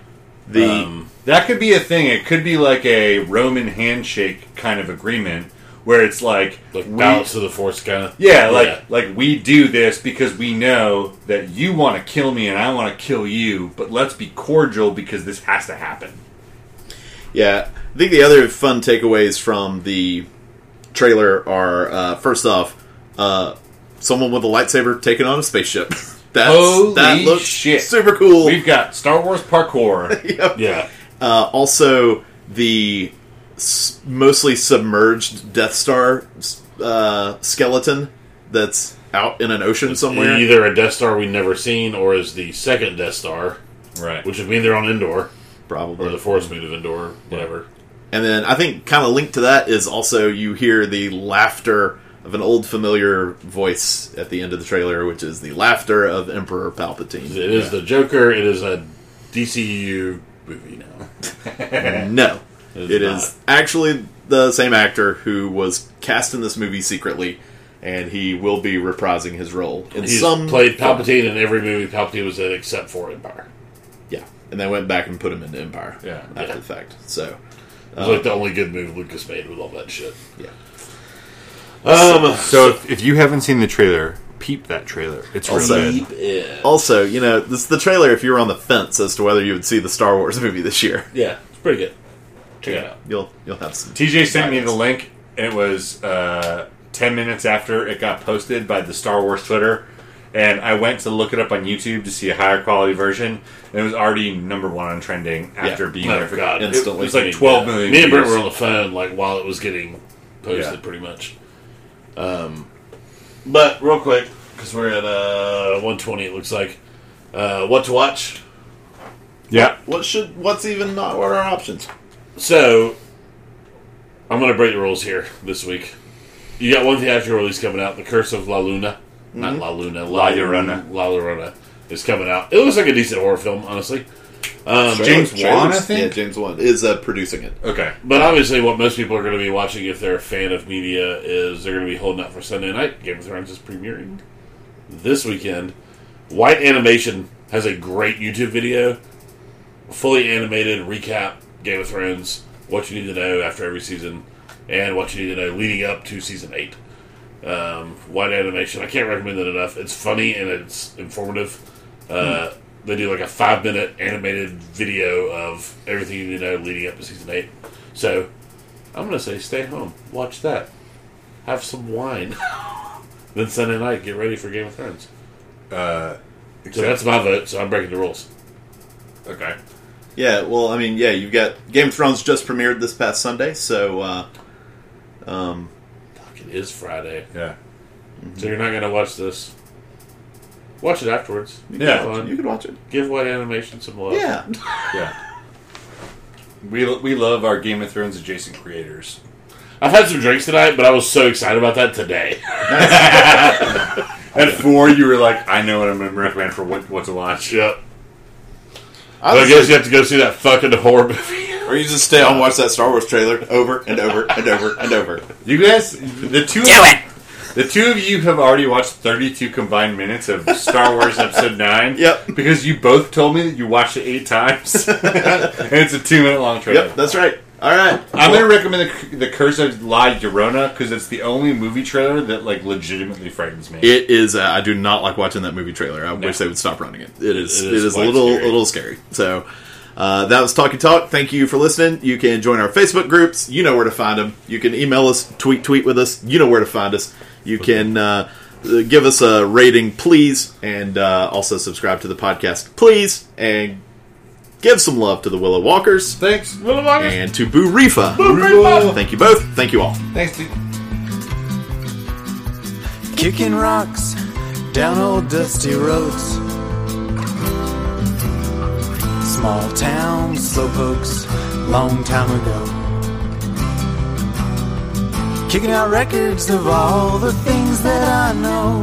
The Um, That could be a thing. It could be like a Roman handshake kind of agreement where it's like Like we- balance of the force kind of. yeah, like like we do this because we know that you want to kill me and I want to kill you, but let's be cordial because this has to happen. Yeah, I think the other fun takeaways from the trailer are uh, first off, uh, someone with a lightsaber taking on a spaceship. That's, Holy that looks shit. super cool. We've got Star Wars parkour. Yep. yeah. Uh, also, the s- mostly submerged Death Star uh, skeleton that's out in an ocean somewhere. Either a Death Star we've never seen, or is the second Death Star, right. which would mean they're on Endor Probably. or the Force moon of Endor, whatever. And then I think kind of linked to that is also you hear the laughter of an old familiar voice at the end of the trailer, which is the laughter of Emperor Palpatine. It is the Joker. It is a DCU movie now. No, It is it not. is actually the same actor who was cast in this movie secretly, and he will be reprising his role in He's some played Palpatine in every movie Palpatine was in except for Empire. Yeah, and they went back and put him into Empire. Yeah. after Yeah. the fact. So It was like the only good move Lucas made with all that shit. yeah, Um, So if, if you haven't seen the trailer, peep that trailer. It's Also- really good. Also, you know, this the trailer if you were on the fence as to whether you would see the Star Wars movie this year. yeah, it's pretty good. Check it out. You'll you'll have some. TJ sent me the link. and It was uh, 10 minutes after it got posted by the Star Wars Twitter. And I went to look it up on YouTube to see a higher quality version. And it was already number one on trending after Yeah. being Oh, there for God. It, Instantly. was like 12 Yeah. million. Me and Brent views. were on the phone like while it was getting posted, Yeah. pretty much. Um, but real quick, because we're at uh, 120, it looks like. Uh, what to watch? Yeah. What should? What's even not? What are our options? So, I'm going to break the rules here this week. You got one theatrical release coming out, The Curse of La Luna. Not La Luna, La, La Llorona. La Llorona is coming out. It looks like a decent horror film, honestly. Um, James Wan, I think? Yeah, James Wan is uh, producing it. Okay. But obviously, what most people are going to be watching if they're a fan of media is they're going to be holding out for Sunday night. Game of Thrones is premiering this weekend. White Animation has a great YouTube video, fully animated recap Game of Thrones, what you need to know after every season, and what you need to know leading up to season eight. Um, White Animation, I can't recommend it enough. It's funny and it's informative. Uh, They do like a five minute animated video of everything you need to know leading up to season eight. So I'm gonna say stay home, watch that, have some wine, then Sunday night get ready for Game of Thrones. Uh, So that's my vote. So I'm breaking the rules. okay. Yeah, well, I mean, yeah, you've got Game of Thrones just premiered this past Sunday, so uh, um, Fuck, it is Friday, Yeah. so you're not gonna watch this. Watch it afterwards. Yeah. Fun. you can watch it. Give White Animation some love. Yeah, Yeah. We, we love our Game of Thrones adjacent creators. I've had some drinks tonight, but I was so excited about that today. At four, you were like, I know what I'm going to recommend for what, what to watch. yep. I But I guess you have to go see that fucking horror movie. or you just stay on and watch that Star Wars trailer over and over and over and over. You guys, the two, Do it! the two of you have already watched 32 combined minutes of Star Wars Episode Nine. Yep. Because you both told me that you watched it eight times, and it's a two-minute long trailer. Yep, that's right. All right, I'm going to recommend the, the Curse of La Llorona because it's the only movie trailer that like legitimately frightens me. It is. Uh, I do not like watching that movie trailer. I wish they would stop running it. It is. It It is is, a little scary. a little scary. So. Uh, that was Talkie Talk. Thank you for listening. You can join our Facebook groups. You know where to find them. You can email us, tweet, tweet with us. You know where to find us. You can uh, uh, give us a rating, please, and uh, also subscribe to the podcast, please, and give some love to the Willow Walkers Thanks. Willow Walkers. And to Boo Reefa. Boo Reefa. Thank you both. Thank you all. Thanks, dude. Kicking rocks down old dusty roads. Small town slowpokes, long time ago. Kicking out records of all the things that I know.